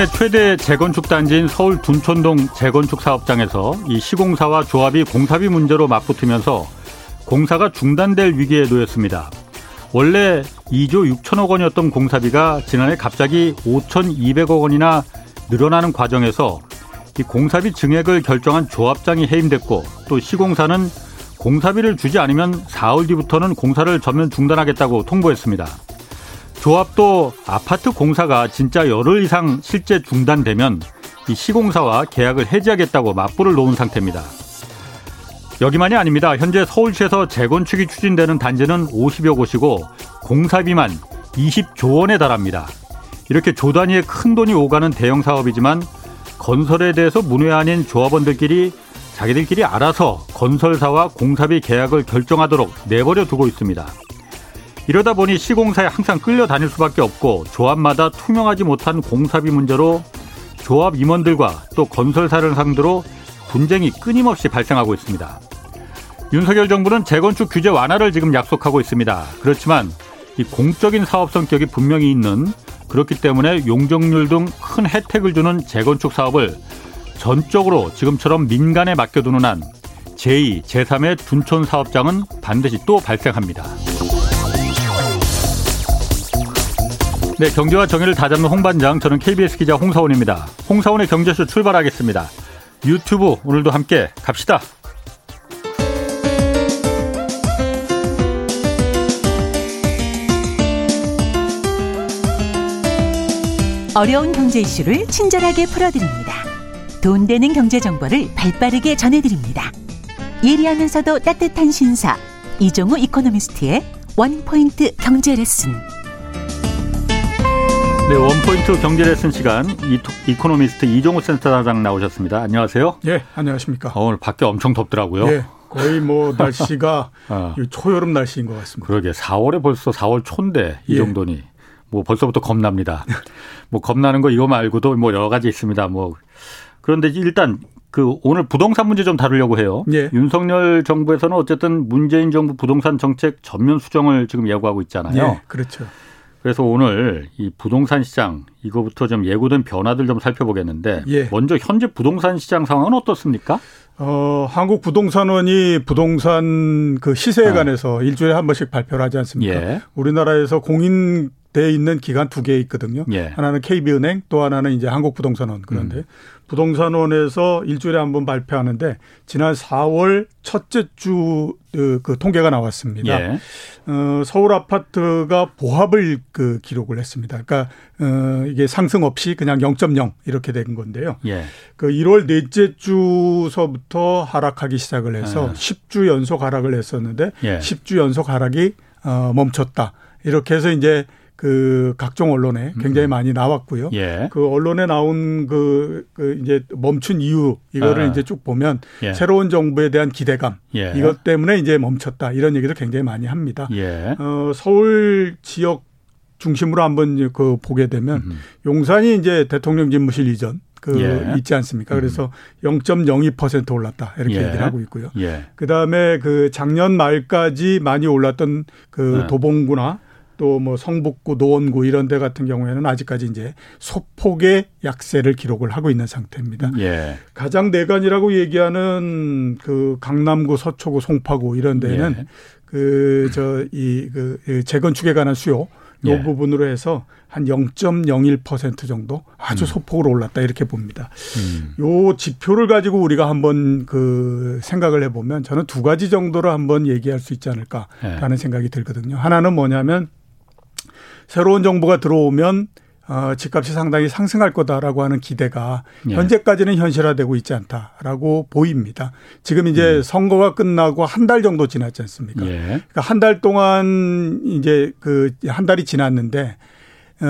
국내 최대 재건축 단지인 서울 둔촌동 재건축 사업장에서 이 시공사와 조합이 공사비 문제로 맞붙으면서 공사가 중단될 위기에 놓였습니다. 원래 2조 6천억 원이었던 공사비가 지난해 갑자기 5,200억 원이나 늘어나는 과정에서 이 공사비 증액을 결정한 조합장이 해임됐고 또 시공사는 공사비를 주지 않으면 4월 뒤부터는 공사를 전면 중단하겠다고 통보했습니다. 조합도 아파트 공사가 진짜 열흘 이상 실제 중단되면 이 시공사와 계약을 해지하겠다고 맞불을 놓은 상태입니다. 여기만이 아닙니다. 현재 서울시에서 재건축이 추진되는 단지는 50여 곳이고 공사비만 20조 원에 달합니다. 이렇게 조 단위의 큰 돈이 오가는 대형 사업이지만 건설에 대해서 문외 아닌 조합원들끼리 자기들끼리 알아서 건설사와 공사비 계약을 결정하도록 내버려 두고 있습니다. 이러다 보니 시공사에 항상 끌려다닐 수밖에 없고 조합마다 투명하지 못한 공사비 문제로 조합 임원들과 또 건설사를 상대로 분쟁이 끊임없이 발생하고 있습니다. 윤석열 정부는 재건축 규제 완화를 지금 약속하고 있습니다. 그렇지만 이 공적인 사업 성격이 분명히 있는 그렇기 때문에 용적률 등 큰 혜택을 주는 재건축 사업을 전적으로 지금처럼 민간에 맡겨두는 한 제2, 제3의 둔촌 사업장은 반드시 또 발생합니다. 네, 경제와 정의를 다잡는 홍반장, 저는 KBS 기자 홍사원입니다. 홍사원의 경제쇼 출발하겠습니다. 유튜브 오늘도 함께 갑시다. 어려운 경제 이슈를 친절하게 풀어드립니다. 돈 되는 경제 정보를 발빠르게 전해드립니다. 예리하면서도 따뜻한 신사 이종우 economist의 one point 경제 레슨. 네, one point 경제 레슨 시간 이, 코노미스트 이종우 센터장 나오셨습니다. 안녕하세요. 예, 안녕하십니까. 어, 오늘 밖에 엄청 덥더라고요. 예, 거의 뭐 날씨가 어. 초여름 날씨인 것 같습니다. 그러게 4월에 벌써 4월 초인데 이 예. 정도니 뭐 벌써부터 겁납니다. 뭐 겁나는 거 이거 말고도 뭐 여러 가지 있습니다. 뭐 그런데 일단 그 오늘 부동산 문제 좀 다루려고 해요. 예. 윤석열 정부에서는 어쨌든 문재인 정부 부동산 정책 전면 수정을 지금 예고하고 있잖아요. 예, 그렇죠. 그래서 오늘 이 부동산 시장 이거부터 좀 예고된 변화들 좀 살펴보겠는데 예. 먼저 현재 부동산 시장 상황은 어떻습니까? 어, 한국 부동산원이 부동산 그 시세에 어. 관해서 일주일에 한 번씩 발표를 하지 않습니까? 예. 우리나라에서 공인 돼 있는 기관 두 개 있거든요. 예. 하나는 KB은행, 또 하나는 이제 한국부동산원 그런데 음. 부동산원에서 일주일에 한 번 발표하는데 지난 4월 첫째 주그 그 통계가 나왔습니다. 예. 어, 서울 아파트가 보합을 그 기록을 했습니다. 그러니까 어, 이게 상승 없이 그냥 0.0 이렇게 된 건데요. 예. 그 1월 넷째 주서부터 하락하기 시작을 해서 예. 10주 연속 하락을 했었는데 예. 10주 연속 하락이 어, 멈췄다. 이렇게 해서 이제 그 각종 언론에 굉장히 음. 많이 나왔고요. 예. 그 언론에 나온 그, 그 이제 멈춘 이유 이거를 아. 이제 쭉 보면 예. 새로운 정부에 대한 기대감 예. 이것 때문에 이제 멈췄다 이런 얘기도 굉장히 많이 합니다. 예. 어, 서울 지역 중심으로 한번 그 보게 되면 음. 용산이 이제 대통령 집무실 이전 그 예. 있지 않습니까? 그래서 음. 0.02% 올랐다 이렇게 예. 얘기를 하고 있고요. 예. 그 다음에 그 작년 말까지 많이 올랐던 그 네. 도봉구나 또 뭐 성북구, 노원구 이런 데 같은 경우에는 아직까지 이제 소폭의 약세를 기록을 하고 있는 상태입니다. 예. 가장 내관이라고 얘기하는 그 강남구, 서초구, 송파구 이런 데는 예. 그저 이그 재건축에 관한 수요 요 예. 부분으로 해서 한 0.01% 정도 아주 음. 소폭으로 올랐다 이렇게 봅니다. 음. 요 지표를 가지고 우리가 한번 그 생각을 해보면 저는 두 가지 정도로 한번 얘기할 수 있지 않을까라는 예. 생각이 들거든요. 하나는 뭐냐면 새로운 정부가 들어오면 어, 집값이 상당히 상승할 거다라고 하는 기대가 예. 현재까지는 현실화되고 있지 않다라고 보입니다. 지금 이제 음. 선거가 끝나고 한 달 정도 지났지 않습니까? 예. 그러니까 한 달 동안 이제 그 한 달이 지났는데 어,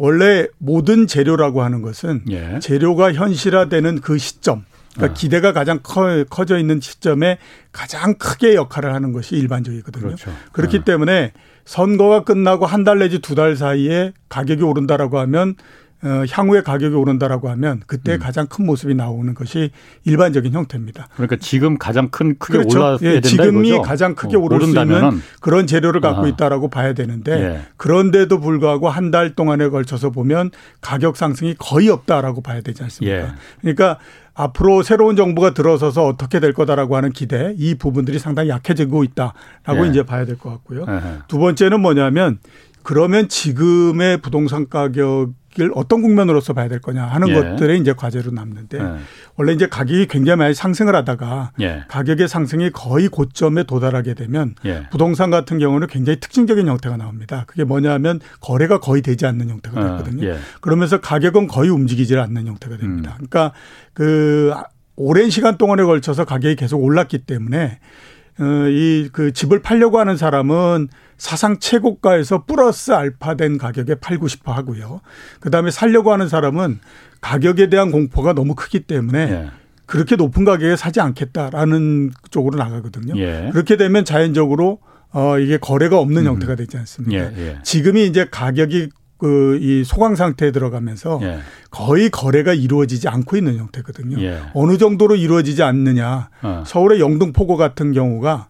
원래 모든 재료라고 하는 것은 예. 재료가 현실화되는 그 시점 그러니까 아. 기대가 가장 커, 커져 있는 시점에 가장 크게 역할을 하는 것이 일반적이거든요. 그렇죠. 그렇기 아. 때문에 선거가 끝나고 한 달 내지 두 달 사이에 가격이 오른다라고 하면 어, 향후에 가격이 오른다라고 하면 그때 음. 가장 큰 모습이 나오는 것이 일반적인 형태입니다. 그러니까 지금 가장 큰 크게 그렇죠. 올라야 예, 된다 지금이 이거죠? 가장 크게 어, 오를 수 있는 그런 재료를 갖고 아하. 있다라고 봐야 되는데 예. 그런데도 불구하고 한 달 동안에 걸쳐서 보면 가격 상승이 거의 없다라고 봐야 되지 않습니까? 예. 그러니까 앞으로 새로운 정부가 들어서서 어떻게 될 거다라고 하는 기대 이 부분들이 상당히 약해지고 있다라고 예. 이제 봐야 될 것 같고요. 두 번째는 뭐냐면 그러면 지금의 부동산 가격 을 어떤 국면으로서 봐야 될 거냐 하는 예. 것들에 이제 과제로 남는데 예. 원래 이제 가격이 굉장히 많이 상승을 하다가 예. 가격의 상승이 거의 고점에 도달하게 되면 예. 부동산 같은 경우는 굉장히 특징적인 형태가 나옵니다. 그게 뭐냐면 거래가 거의 되지 않는 형태가 어, 되거든요. 예. 그러면서 가격은 거의 움직이질 않는 형태가 됩니다. 음. 그러니까 그 오랜 시간 동안에 걸쳐서 가격이 계속 올랐기 때문에 어, 이 그 집을 팔려고 하는 사람은 사상 최고가에서 플러스 알파된 가격에 팔고 싶어 하고요. 그 다음에 살려고 하는 사람은 가격에 대한 공포가 너무 크기 때문에 예. 그렇게 높은 가격에 사지 않겠다라는 쪽으로 나가거든요. 예. 그렇게 되면 자연적으로 어 이게 거래가 없는 음. 형태가 되지 않습니까? 예. 예. 지금이 이제 가격이 그 이 소강 상태에 들어가면서 예. 거의 거래가 이루어지지 않고 있는 형태거든요. 예. 어느 정도로 이루어지지 않느냐. 어. 서울의 영등포구 같은 경우가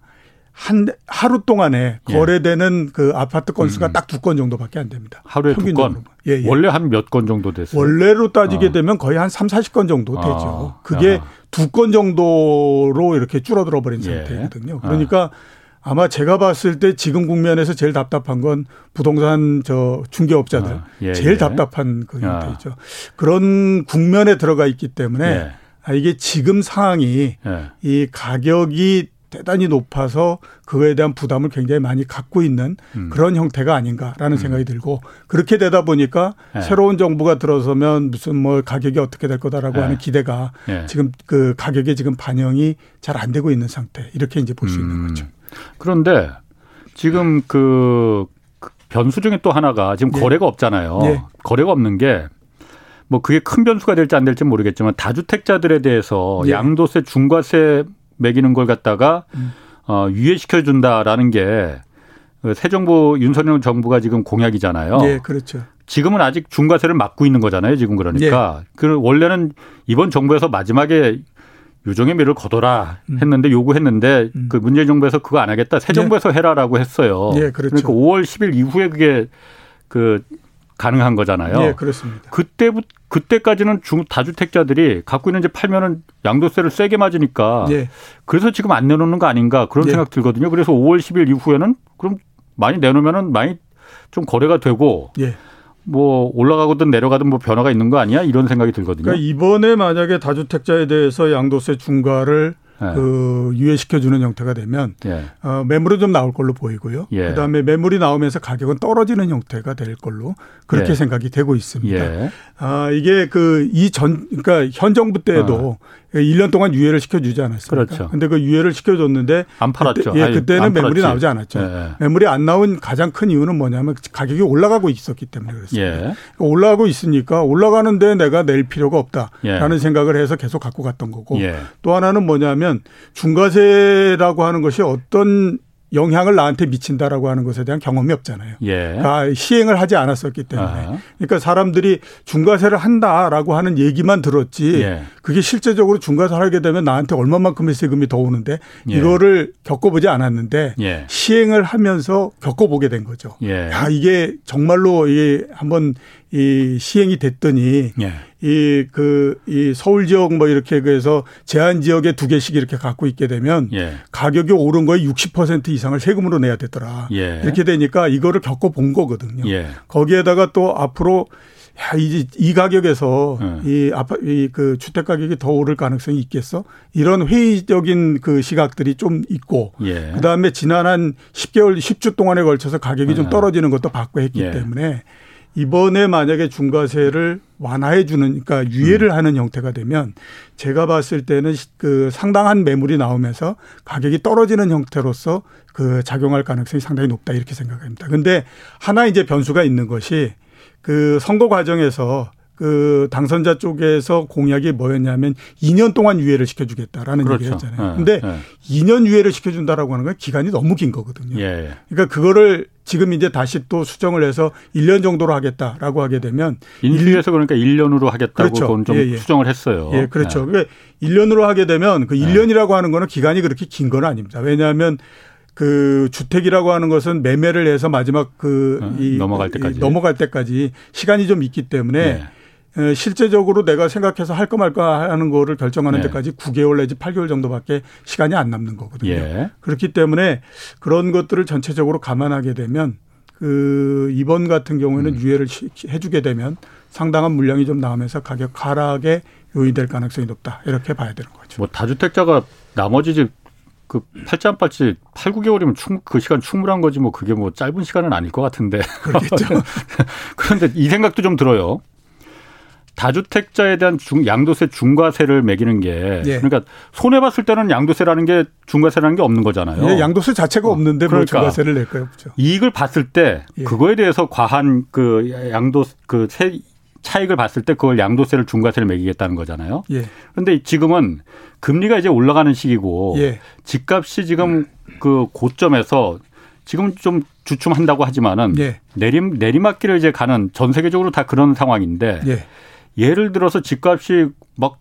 한 하루 동안에 예. 거래되는 그 아파트 건수가 음. 딱두 건 정도밖에 안 됩니다. 하루에 두 건. 예, 예. 원래 한 몇 건 정도 됐어요? 원래로 따지게 어. 되면 거의 한 3, 40건 정도 되죠. 아. 그게 두 건 정도로 이렇게 줄어들어 버린 예. 상태거든요. 그러니까 아. 아마 제가 봤을 때 지금 국면에서 제일 답답한 건 부동산 저 중개업자들 아, 예, 제일 예. 답답한 그 아. 형태죠. 아. 그런 국면에 들어가 있기 때문에 예. 아, 이게 지금 상황이 예. 이 가격이 대단히 높아서 그거에 대한 부담을 굉장히 많이 갖고 있는 음. 그런 형태가 아닌가라는 음. 생각이 들고 그렇게 되다 보니까 예. 새로운 정부가 들어서면 무슨 뭐 가격이 어떻게 될 거다라고 예. 하는 기대가 지금 그 가격에 지금 반영이 잘 안 되고 있는 상태 이렇게 이제 볼수 음. 있는 거죠. 그런데 지금 그 변수 중에 또 하나가 지금 예. 거래가 없잖아요. 예. 거래가 없는 게 뭐 그게 큰 변수가 될지 안 될지 모르겠지만 다주택자들에 대해서 예. 양도세 중과세 매기는 걸 갖다가 음. 어, 유예시켜 준다라는 게 새 정부 윤석열 정부가 지금 공약이잖아요. 예, 그렇죠. 지금은 아직 중과세를 막고 있는 거잖아요. 지금 그러니까 예. 그 원래는 이번 정부에서 마지막에 유종의 미를 거둬라 음. 했는데 요구했는데 음. 그 문재인 정부에서 그거 안 하겠다 새 네. 정부에서 해라라고 했어요. 예, 그렇죠. 그러니까 5월 10일 이후에 그게 그 가능한 거잖아요. 예, 그렇습니다. 그때부 그때까지는 중 다주택자들이 갖고 있는 집 팔면은 양도세를 세게 맞으니까 예. 그래서 지금 안 내놓는 거 아닌가 그런 예. 생각 들거든요. 그래서 5월 10일 이후에는 그럼 많이 내놓으면은 많이 좀 거래가 되고 예. 뭐 올라가거든 내려가든 뭐 변화가 있는 거 아니야 이런 생각이 들거든요. 그러니까 이번에 만약에 다주택자에 대해서 양도세 중과를 네. 그 유예시켜주는 형태가 되면 예. 어, 매물은 좀 나올 걸로 보이고요. 예. 그다음에 매물이 나오면서 가격은 떨어지는 형태가 될 걸로 그렇게 예. 생각이 되고 있습니다. 예. 아 이게 그 이 전 그러니까 현 정부 때에도 어. 1년 동안 유예를 시켜주지 않았습니까? 그렇죠. 근데 그 유예를 시켜줬는데 안 팔았죠. 그때, 예, 그때는 매물이 나오지 않았죠. 예. 매물이 안 나온 가장 큰 이유는 뭐냐면 가격이 올라가고 있었기 때문에 그렇습니다. 예. 올라가고 있으니까 올라가는데 내가 낼 필요가 없다라는 예. 생각을 해서 계속 갖고 갔던 거고 예. 또 하나는 뭐냐면 중과세라고 하는 것이 어떤 영향을 나한테 미친다라고 하는 것에 대한 경험이 없잖아요. 예. 그러니까 시행을 하지 않았었기 때문에. 아하. 그러니까 사람들이 중과세를 한다라고 하는 얘기만 들었지 예. 그게 실제적으로 중과세를 하게 되면 나한테 얼마만큼의 세금이 더 오는데 예. 이거를 겪어보지 않았는데 예. 시행을 하면서 겪어보게 된 거죠. 예. 야, 이게 정말로 이 한번 이 시행이 됐더니 예. 이그 이 서울 지역 뭐 이렇게 그래서 제한 지역에 두 개씩 이렇게 갖고 있게 되면 예. 가격이 오른 거에 60% 이상을 세금으로 내야 되더라. 예. 이렇게 되니까 이거를 겪어 본 거거든요. 예. 거기에다가 또 앞으로 야, 이, 이 가격에서 네. 이 아파, 이 그 주택 가격이 더 오를 가능성이 있겠어? 이런 회의적인 그 시각들이 좀 있고, 예. 그 다음에 지난 한 10개월, 10주 동안에 걸쳐서 가격이 네. 좀 떨어지는 것도 받고 했기 예. 때문에 이번에 만약에 중과세를 완화해 주는 그러니까 유예를 음. 하는 형태가 되면 제가 봤을 때는 그 상당한 매물이 나오면서 가격이 떨어지는 형태로서 그 작용할 가능성이 상당히 높다 이렇게 생각합니다. 근데 하나 이제 변수가 있는 것이 그 선거 과정에서 그 당선자 쪽에서 공약이 뭐였냐면 2년 동안 유예를 시켜주겠다라는 그렇죠. 얘기를 했잖아요. 네. 근데 네. 2년 유예를 시켜준다라고 하는 건 기간이 너무 긴 거거든요. 예. 그러니까 그거를 지금 이제 다시 또 수정을 해서 1년 정도로 하겠다라고 하게 되면 인수위에서 그러니까 1년으로 하겠다고 그렇죠. 좀 예, 예. 수정을 했어요. 예, 그렇죠. 네. 1년으로 하게 되면 그 1년이라고 하는 거는 기간이 그렇게 긴 건 아닙니다. 왜냐하면 그 주택이라고 하는 것은 매매를 해서 마지막 그 어, 이, 넘어갈 때까지 넘어갈 때까지 시간이 좀 있기 때문에 네. 실제적으로 내가 생각해서 할까 말까 하는 거를 결정하는 네. 데까지 9개월 내지 8개월 정도밖에 시간이 안 남는 거거든요. 예. 그렇기 때문에 그런 것들을 전체적으로 감안하게 되면 그 이번 같은 경우에는 음. 유예를 해주게 되면 상당한 물량이 좀 나오면서 가격 하락에 요인될 가능성이 높다 이렇게 봐야 되는 거죠. 뭐 다주택자가 나머지 집 그 팔지 안 팔지 8, 9개월이면 충, 그 시간 충분한 거지 뭐 그게 뭐 짧은 시간은 아닐 것 같은데. 그렇겠죠. 그런데 이 생각도 좀 들어요. 다주택자에 대한 중, 양도세 중과세를 매기는 게 예. 그러니까 손해 봤을 때는 양도세라는 게 중과세라는 게 없는 거잖아요. 예, 양도세 자체가 없는데 어, 그러니까 뭐 중과세를 낼까요? 없죠. 이익을 봤을 때 예. 그거에 대해서 과한 그 양도 그 세 차익을 봤을 때 그걸 양도세를 중과세를 매기겠다는 거잖아요. 예. 그런데 지금은 금리가 이제 올라가는 시기고 예. 집값이 지금 그 고점에서 지금 좀 주춤한다고 하지만은 예. 내림 내리막길을 이제 가는 전 세계적으로 다 그런 상황인데 예. 예를 들어서 집값이 막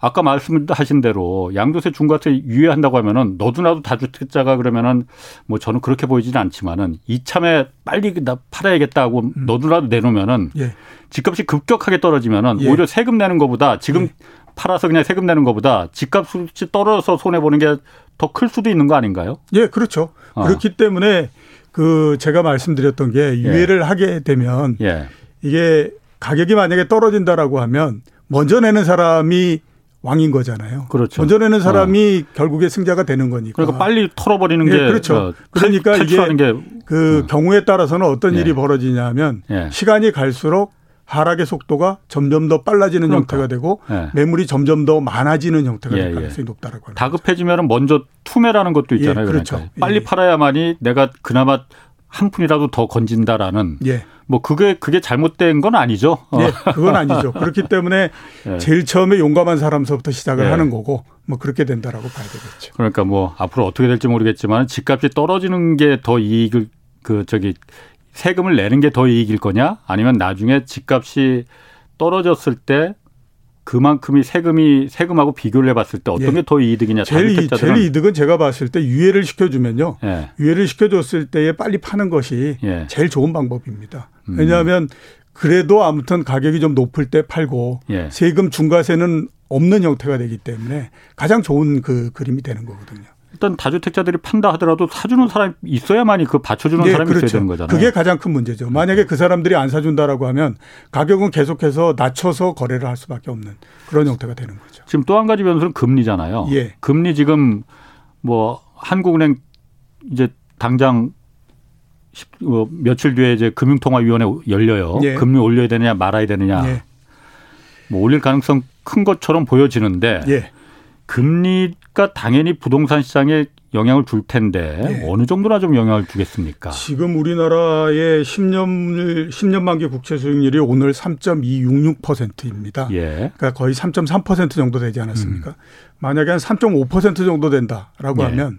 아까 말씀하신 대로 양도세 중과세 유예한다고 하면은 너도 나도 다주택자가 그러면은 뭐 저는 그렇게 보이지는 않지만은 이참에 빨리 나 팔아야겠다고 음. 너도 나도 내놓으면은 예. 집값이 급격하게 떨어지면은 예. 오히려 세금 내는 것보다 지금 예. 팔아서 그냥 세금 내는 것보다 집값이 떨어져서 손해 보는 게 더 클 수도 있는 거 아닌가요? 예, 그렇죠. 어. 그렇기 때문에 그 제가 말씀드렸던 게 예. 유예를 하게 되면 예. 이게 가격이 만약에 떨어진다라고 하면 먼저 내는 사람이 왕인 거잖아요. 그렇죠. 먼저 내는 사람이 어. 결국에 승자가 되는 거니까. 그러니까 빨리 털어버리는 게 예, 그렇죠. 어, 그러니까 이게 그 어. 경우에 따라서는 어떤 예. 일이 벌어지냐면 예. 시간이 갈수록 하락의 속도가 점점 더 빨라지는 그러니까. 형태가 되고 예. 매물이 점점 더 많아지는 형태가 될 예, 예. 가능성이 높다라고 합니다. 다급해지면 먼저 투매라는 것도 있잖아요. 예, 그렇죠. 그러니까 빨리 예. 팔아야만이 내가 그나마 한 푼이라도 더 건진다라는 예. 뭐 그게 그게 잘못된 건 아니죠. 예, 그건 아니죠. 그렇기 때문에 예. 제일 처음에 용감한 사람서부터 시작을 예. 하는 거고 뭐 그렇게 된다라고 봐야 되겠죠. 그러니까 뭐 앞으로 어떻게 될지 모르겠지만 집값이 떨어지는 게 더 이익을 그 저기 세금을 내는 게 더 이익일 거냐? 아니면 나중에 집값이 떨어졌을 때 그만큼이 세금이 세금하고 비교를 해봤을 때 어떤 예. 게더 이득이냐? 제일, 제일 이득은 제가 봤을 때 유예를 시켜주면요. 예. 유예를 시켜줬을 때에 빨리 파는 것이 예. 제일 좋은 방법입니다. 음. 왜냐하면 그래도 아무튼 가격이 좀 높을 때 팔고 예. 세금 중과세는 없는 형태가 되기 때문에 가장 좋은 그 그림이 되는 거거든요. 일단 다주택자들이 판다 하더라도 사주는 사람이 있어야만이 그 받쳐주는 네, 사람이 그렇죠. 있어야 되는 거잖아요. 그게 가장 큰 문제죠. 만약에 그 사람들이 안 사준다라고 하면 가격은 계속해서 낮춰서 거래를 할 수밖에 없는 그런 형태가 되는 거죠. 지금 또 한 가지 변수는 금리잖아요. 예. 금리 지금 뭐 한국은행 이제 당장 어, 며칠 뒤에 이제 금융통화위원회 열려요. 예. 금리 올려야 되느냐 말아야 되느냐. 예. 뭐 올릴 가능성 큰 것처럼 보여지는데 예. 금리가 당연히 부동산 시장에 영향을 줄 텐데 네. 어느 정도나 좀 영향을 주겠습니까? 지금 우리나라의 10년 10년 만기 국채 수익률이 오늘 3.266%입니다. 예. 그러니까 거의 3.3% 정도 되지 않았습니까? 음. 만약에 한 3.5% 정도 된다라고 예. 하면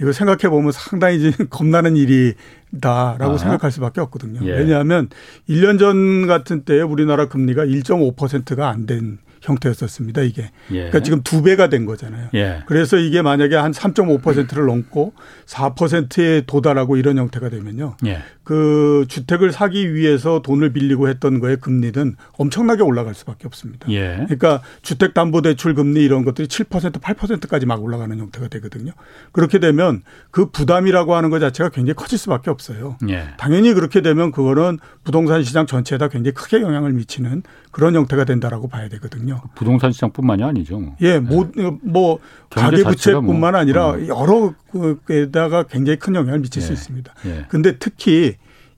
이거 생각해 보면 상당히 겁나는 일이다라고 아. 생각할 수밖에 없거든요. 예. 왜냐하면 1년 전 같은 때에 우리나라 금리가 1.5%가 안 된 형태였었습니다. 이게. 예. 그러니까 지금 두 배가 된 거잖아요. 예. 그래서 이게 만약에 한 3.5%를 넘고 4%에 도달하고 이런 형태가 되면요. 예. 그 주택을 사기 위해서 돈을 빌리고 했던 거에 금리는 엄청나게 올라갈 수밖에 없습니다. 예. 그러니까 주택담보대출 금리 이런 것들이 7% 8%까지 막 올라가는 형태가 되거든요. 그렇게 되면 그 부담이라고 하는 것 자체가 굉장히 커질 수밖에 없어요. 예. 당연히 그렇게 되면 그거는 부동산 시장 전체에다 굉장히 크게 영향을 미치는 그런 형태가 된다라고 봐야 되거든요. 부동산 시장뿐만이 아니죠. 뭐. 예, 뭐, 뭐 가계부채뿐만 뭐. 아니라 음. 여러 에다가 굉장히 큰 영향을 미칠 예. 수 있습니다. 예. 근데 특히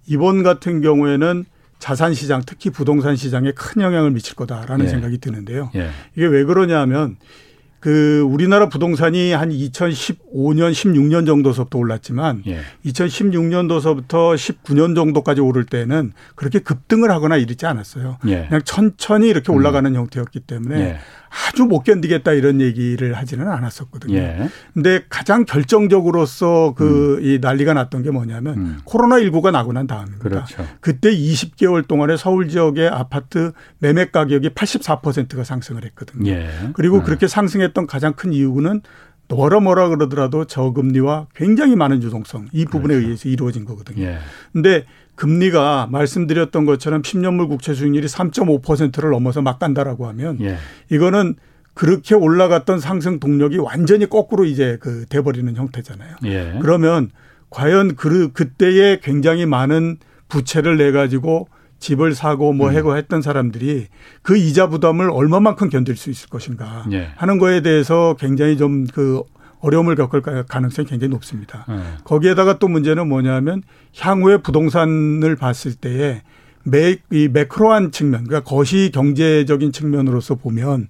이번 같은 경우에는 자산 시장, 특히 부동산 시장에 큰 영향을 미칠 거다라는 예. 생각이 드는데요. 예. 이게 왜 그러냐면 그 우리나라 부동산이 한 2015년, 16년 정도서부터 올랐지만 예. 2016년도서부터 19년 정도까지 오를 때는 그렇게 급등을 하거나 이르지 않았어요. 예. 그냥 천천히 이렇게 음. 올라가는 음. 형태였기 때문에 예. 아주 못 견디겠다 이런 얘기를 하지는 않았었거든요. 예. 근데 가장 결정적으로서 그이 음. 난리가 났던 게 뭐냐면 음. 코로나 19가 나고 난 다음입니다. 그렇죠. 그때 20개월 동안에 서울 지역의 아파트 매매 가격이 84%가 상승을 했거든요. 예. 그리고 음. 그렇게 상승했던 가장 큰 이유는 뭐라 뭐라 그러더라도 저금리와 굉장히 많은 유동성 이 부분에 그렇죠. 의해서 이루어진 거거든요. 예. 근데 금리가 말씀드렸던 것처럼 10년물 국채 수익률이 3.5%를 넘어서 막 간다라고 하면 예. 이거는 그렇게 올라갔던 상승 동력이 완전히 거꾸로 이제 그 돼버리는 형태잖아요. 예. 그러면 과연 그 그때에 굉장히 많은 부채를 내 가지고 집을 사고 뭐 음. 해고 했던 사람들이 그 이자 부담을 얼마만큼 견딜 수 있을 것인가 예. 하는 거에 대해서 굉장히 좀 그 어려움을 겪을 가능성이 굉장히 높습니다. 네. 거기에다가 또 문제는 뭐냐면 향후에 부동산을 봤을 때에 매, 이 매크로한 측면, 그러니까 거시 경제적인 측면으로서 보면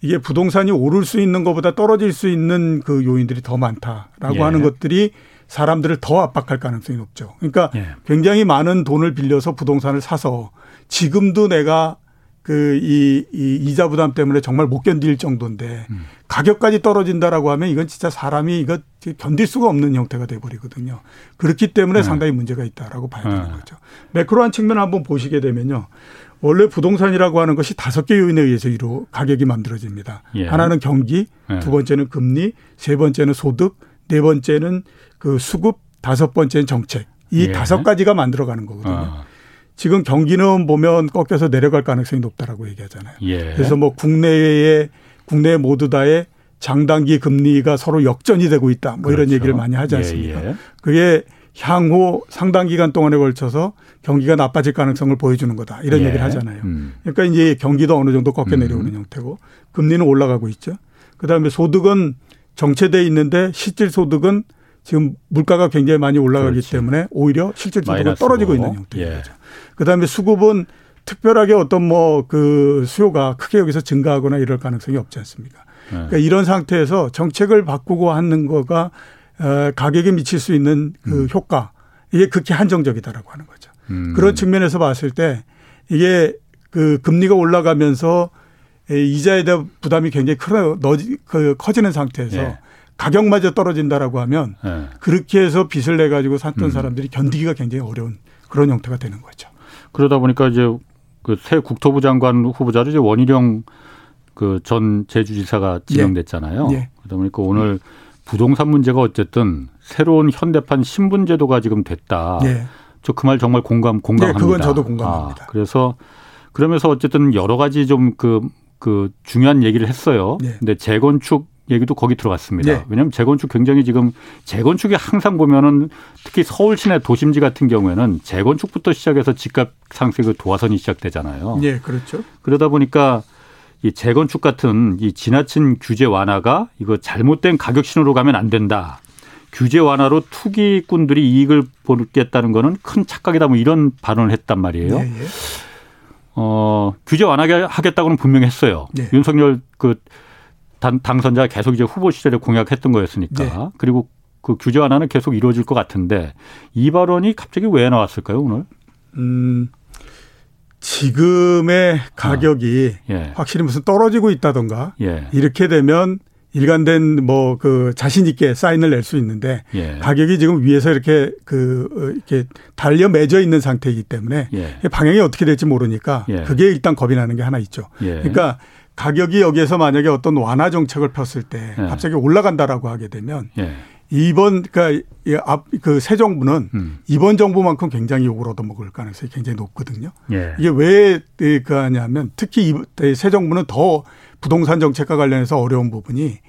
이게 부동산이 오를 수 있는 것보다 떨어질 수 있는 그 요인들이 더 많다라고 예. 하는 것들이 사람들을 더 압박할 가능성이 높죠. 그러니까 예. 굉장히 많은 돈을 빌려서 부동산을 사서 지금도 내가 그, 이, 이 이자 부담 때문에 정말 못 견딜 정도인데 음. 가격까지 떨어진다라고 하면 이건 진짜 사람이 이거 견딜 수가 없는 형태가 돼 버리거든요. 그렇기 때문에 네. 상당히 문제가 있다라고 봐야 되는 네. 거죠. 매크로한 측면을 한번 보시게 되면요. 원래 부동산이라고 하는 것이 다섯 개 요인에 의해서 이루 가격이 만들어집니다. 예. 하나는 경기, 예. 두 번째는 금리, 세 번째는 소득, 네 번째는 그 수급, 다섯 번째는 정책. 이 예. 다섯 가지가 만들어가는 거거든요. 어. 지금 경기는 보면 꺾여서 내려갈 가능성이 높다라고 얘기하잖아요. 예. 그래서 뭐 국내에 국내 모두 다의 장단기 금리가 서로 역전이 되고 있다. 뭐 그렇죠. 이런 얘기를 많이 하지 예, 않습니까? 예, 예. 그게 향후 상당 기간 동안에 걸쳐서 경기가 나빠질 가능성을 보여주는 거다. 이런 예. 얘기를 하잖아요. 음. 그러니까 이제 경기도 어느 정도 꺾여 내려오는 음. 형태고 금리는 올라가고 있죠. 그다음에 소득은 정체돼 있는데 실질 소득은 지금 물가가 굉장히 많이 올라가기 그렇지. 때문에 오히려 실질 소득가 떨어지고 있는 형태인 예. 거죠. 그다음에 수급은 특별하게 어떤 뭐 그 수요가 크게 여기서 증가하거나 이럴 가능성이 없지 않습니까? 네. 그러니까 이런 상태에서 정책을 바꾸고 하는 거가 어, 가격에 미칠 수 있는 그 음. 효과 이게 극히 한정적이다라고 하는 거죠. 음. 그런 측면에서 봤을 때 이게 그 금리가 올라가면서 이자에 대한 부담이 굉장히 크어 그 커지는 상태에서 예. 가격마저 떨어진다라고 하면 예. 그렇게 해서 빚을 내 가지고 샀던 음. 사람들이 견디기가 굉장히 어려운 그런 형태가 되는 거죠. 그러다 보니까 이제 그 새 국토부 장관 후보자로 이제 원희룡 그 전 제주지사가 지명됐잖아요. 예. 예. 그러다 보니까 오늘 부동산 문제가 어쨌든 새로운 현대판 신분제도가 지금 됐다. 예. 저그 말 정말 공감 공감합니다. 네, 그건 저도 공감합니다. 아, 그래서 그러면서 어쨌든 여러 가지 좀 그그 그 중요한 얘기를 했어요. 네. 근데 재건축 얘기도 거기 들어갔습니다. 네. 왜냐하면 재건축 굉장히 지금 재건축이 항상 보면은 특히 서울 시내 도심지 같은 경우에는 재건축부터 시작해서 집값 상승의 도화선이 시작되잖아요. 네, 그렇죠. 그러다 보니까 이 재건축 같은 이 지나친 규제 완화가 이거 잘못된 가격 신호로 가면 안 된다. 규제 완화로 투기꾼들이 이익을 보겠다는 거는 큰 착각이다. 뭐 이런 발언을 했단 말이에요. 네, 네. 어, 규제 완화하겠다고는 분명히 했어요. 네. 윤석열 그 당, 당선자 계속 이제 후보 시절에 공약했던 거였으니까. 네. 그리고 그 규제 완화는 계속 이루어질 것 같은데 이 발언이 갑자기 왜 나왔을까요 오늘? 음. 지금의 가격이 아, 예. 확실히 무슨 떨어지고 있다던가 예. 이렇게 되면 일관된 뭐 그 자신 있게 사인을 낼 수 있는데 예. 가격이 지금 위에서 이렇게 그 어, 이렇게 달려 맺어 있는 상태이기 때문에 예. 방향이 어떻게 될지 모르니까 예. 그게 일단 겁이 나는 게 하나 있죠. 예. 그러니까 가격이 여기에서 만약에 어떤 완화 정책을 폈을 때 예. 갑자기 올라간다라고 하게 되면 예. 이번 그러니까 앞그 새 정부는 음. 이번 정부만큼 굉장히 욕을 얻어먹을 가능성이 굉장히 높거든요. 예. 이게 왜 그하냐면 특히 새 정부는 더 부동산 정책과 관련해서 어려운 부분이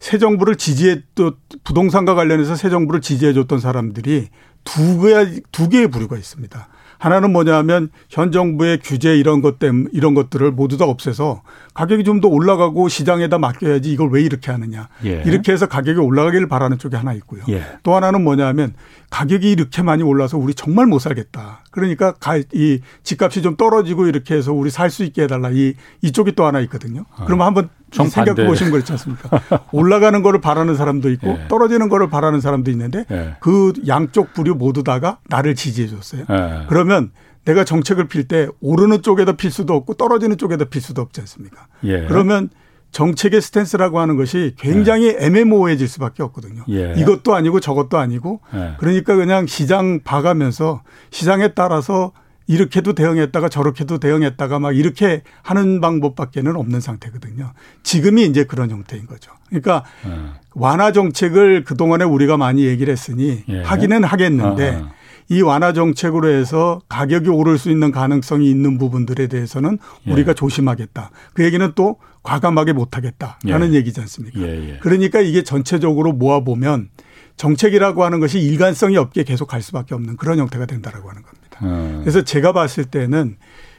새 정부를 지지해 또 부동산과 관련해서 새 정부를 지지해 줬던 사람들이 두 개, 두 개의 부류가 있습니다. 하나는 뭐냐면 현 정부의 규제 이런 것 때문에 이런 것들을 모두 다 없애서 가격이 좀 더 올라가고 시장에다 맡겨야지 이걸 왜 이렇게 하느냐. 예. 이렇게 해서 가격이 올라가기를 바라는 쪽이 하나 있고요. 예. 또 하나는 뭐냐면 가격이 이렇게 많이 올라서 우리 정말 못 살겠다. 그러니까 이 집값이 좀 떨어지고 이렇게 해서 우리 살 수 있게 해달라. 이 이쪽이 또 하나 있거든요. 아. 그러면 한번 생각해 보시면 그렇지 않습니까? 올라가는 거를 바라는 사람도 있고 네. 떨어지는 거를 바라는 사람도 있는데 네. 그 양쪽 부류 모두 다가 나를 지지해 줬어요. 네. 그러면 내가 정책을 필 때 오르는 쪽에다 필 수도 없고 떨어지는 쪽에다 필 수도 없지 않습니까? 예. 그러면 정책의 스탠스라고 하는 것이 굉장히 네. 애매모호해질 수밖에 없거든요. 예. 이것도 아니고 저것도 아니고 예. 그러니까 그냥 시장 봐가면서 시장에 따라서 이렇게도 대응했다가 저렇게도 대응했다가 막 이렇게 하는 방법밖에는 없는 상태거든요. 지금이 이제 그런 형태인 거죠. 그러니까 예. 완화 정책을 그동안에 우리가 많이 얘기를 했으니 예. 하기는 하겠는데 아. 이 완화 정책으로 해서 가격이 오를 수 있는 가능성이 있는 부분들에 대해서는 예. 우리가 조심하겠다. 그 얘기는 또 과감하게 못하겠다라는 예. 얘기지 않습니까? 예, 예. 그러니까 이게 전체적으로 모아보면 정책이라고 하는 것이 일관성이 없게 계속 갈 수밖에 없는 그런 형태가 된다라고 하는 겁니다. 음. 그래서 제가 봤을 때는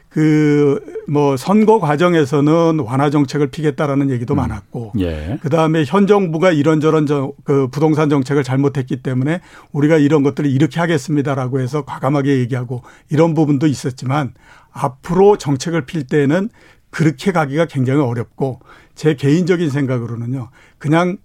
그 뭐 선거 과정에서는 완화 정책을 피겠다라는 얘기도 음. 많았고 예. 그다음에 현 정부가 이런저런 저, 그 부동산 정책을 잘못했기 때문에 우리가 이런 것들을 이렇게 하겠습니다라고 해서 과감하게 얘기하고 이런 부분도 있었지만 앞으로 정책을 필 때는 그렇게 가기가 굉장히 어렵고 제 개인적인 생각으로는요. 그냥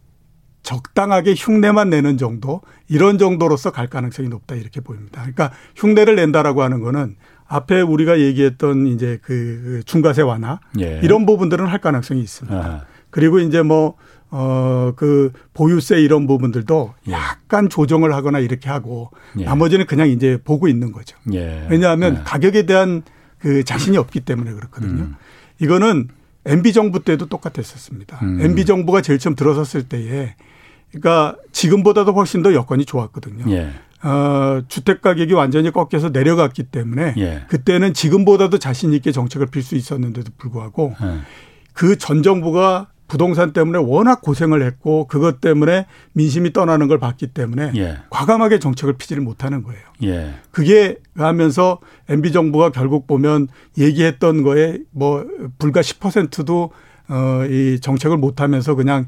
적당하게 흉내만 내는 정도 이런 정도로서 갈 가능성이 높다 이렇게 보입니다. 그러니까 흉내를 낸다라고 하는 거는 앞에 우리가 얘기했던 이제 그 중과세 완화 예. 이런 부분들은 할 가능성이 있습니다. 아. 그리고 이제 뭐 어, 그, 보유세 이런 부분들도 예. 약간 조정을 하거나 이렇게 하고 예. 나머지는 그냥 이제 보고 있는 거죠. 예. 왜냐하면 예. 가격에 대한 그 자신이 없기 때문에 그렇거든요. 음. 이거는 MB 정부 때도 똑같았었습니다. 음. MB 정부가 제일 처음 들어섰을 때에 그러니까 지금보다도 훨씬 더 여건이 좋았거든요. 예. 어, 주택 가격이 완전히 꺾여서 내려갔기 때문에 예. 그때는 지금보다도 자신 있게 정책을 필 수 있었는데도 불구하고 예. 그전 정부가 부동산 때문에 워낙 고생을 했고 그것 때문에 민심이 떠나는 걸 봤기 때문에 예. 과감하게 정책을 피지를 못하는 거예요. 예. 그게 하면서 MB 정부가 결국 보면 얘기했던 거에 뭐 불과 10%도 어, 이 정책을 못하면서 그냥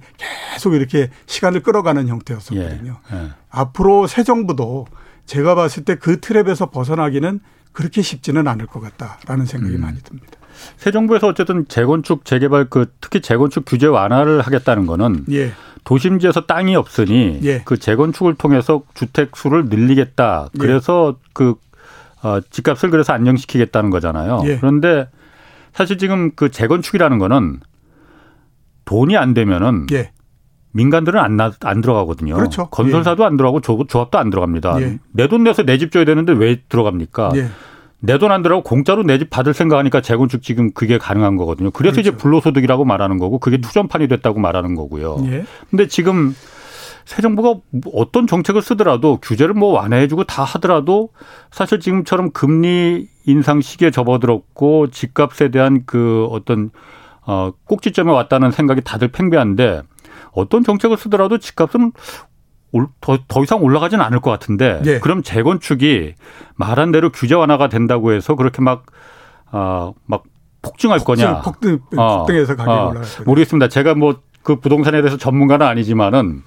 계속 이렇게 시간을 끌어가는 형태였었거든요. 예. 예. 앞으로 새 정부도 제가 봤을 때 그 트랩에서 벗어나기는 그렇게 쉽지는 않을 것 같다라는 생각이 음. 많이 듭니다. 새 정부에서 어쨌든 재건축 재개발 그 특히 재건축 규제 완화를 하겠다는 거는 예. 도심지에서 땅이 없으니 예. 그 재건축을 통해서 주택 수를 늘리겠다. 예. 그래서 예. 그 어, 집값을 그래서 안정시키겠다는 거잖아요. 예. 그런데 사실 지금 그 재건축이라는 거는 돈이 안 되면은 예. 민간들은 안, 나, 안 들어가거든요. 그렇죠. 건설사도 예. 안 들어가고 조합도 안 들어갑니다. 내돈 내서 내 집 줘야 되는데 왜 들어갑니까? 내 돈 안 들어가고 공짜로 내 집 받을 생각하니까 재건축 지금 그게 가능한 거거든요. 그래서 그렇죠. 이제 불로소득이라고 말하는 거고 그게 투전판이 됐다고 말하는 거고요. 예. 근데 지금 새 정부가 어떤 정책을 쓰더라도 규제를 뭐 완화해주고 다 하더라도 사실 지금처럼 금리 인상 시기에 접어들었고 집값에 대한 그 어떤 어 꼭지점에 왔다는 생각이 다들 팽배한데 어떤 정책을 쓰더라도 집값은 더, 더 이상 올라가지는 않을 것 같은데 예. 그럼 재건축이 말한 대로 규제 완화가 된다고 해서 그렇게 막, 어, 막 폭증할 폭증, 거냐. 폭등, 어, 폭등해서 가격이 어, 올라갈 거냐. 모르겠습니다. 제가 뭐 그 부동산에 대해서 전문가는 아니지만은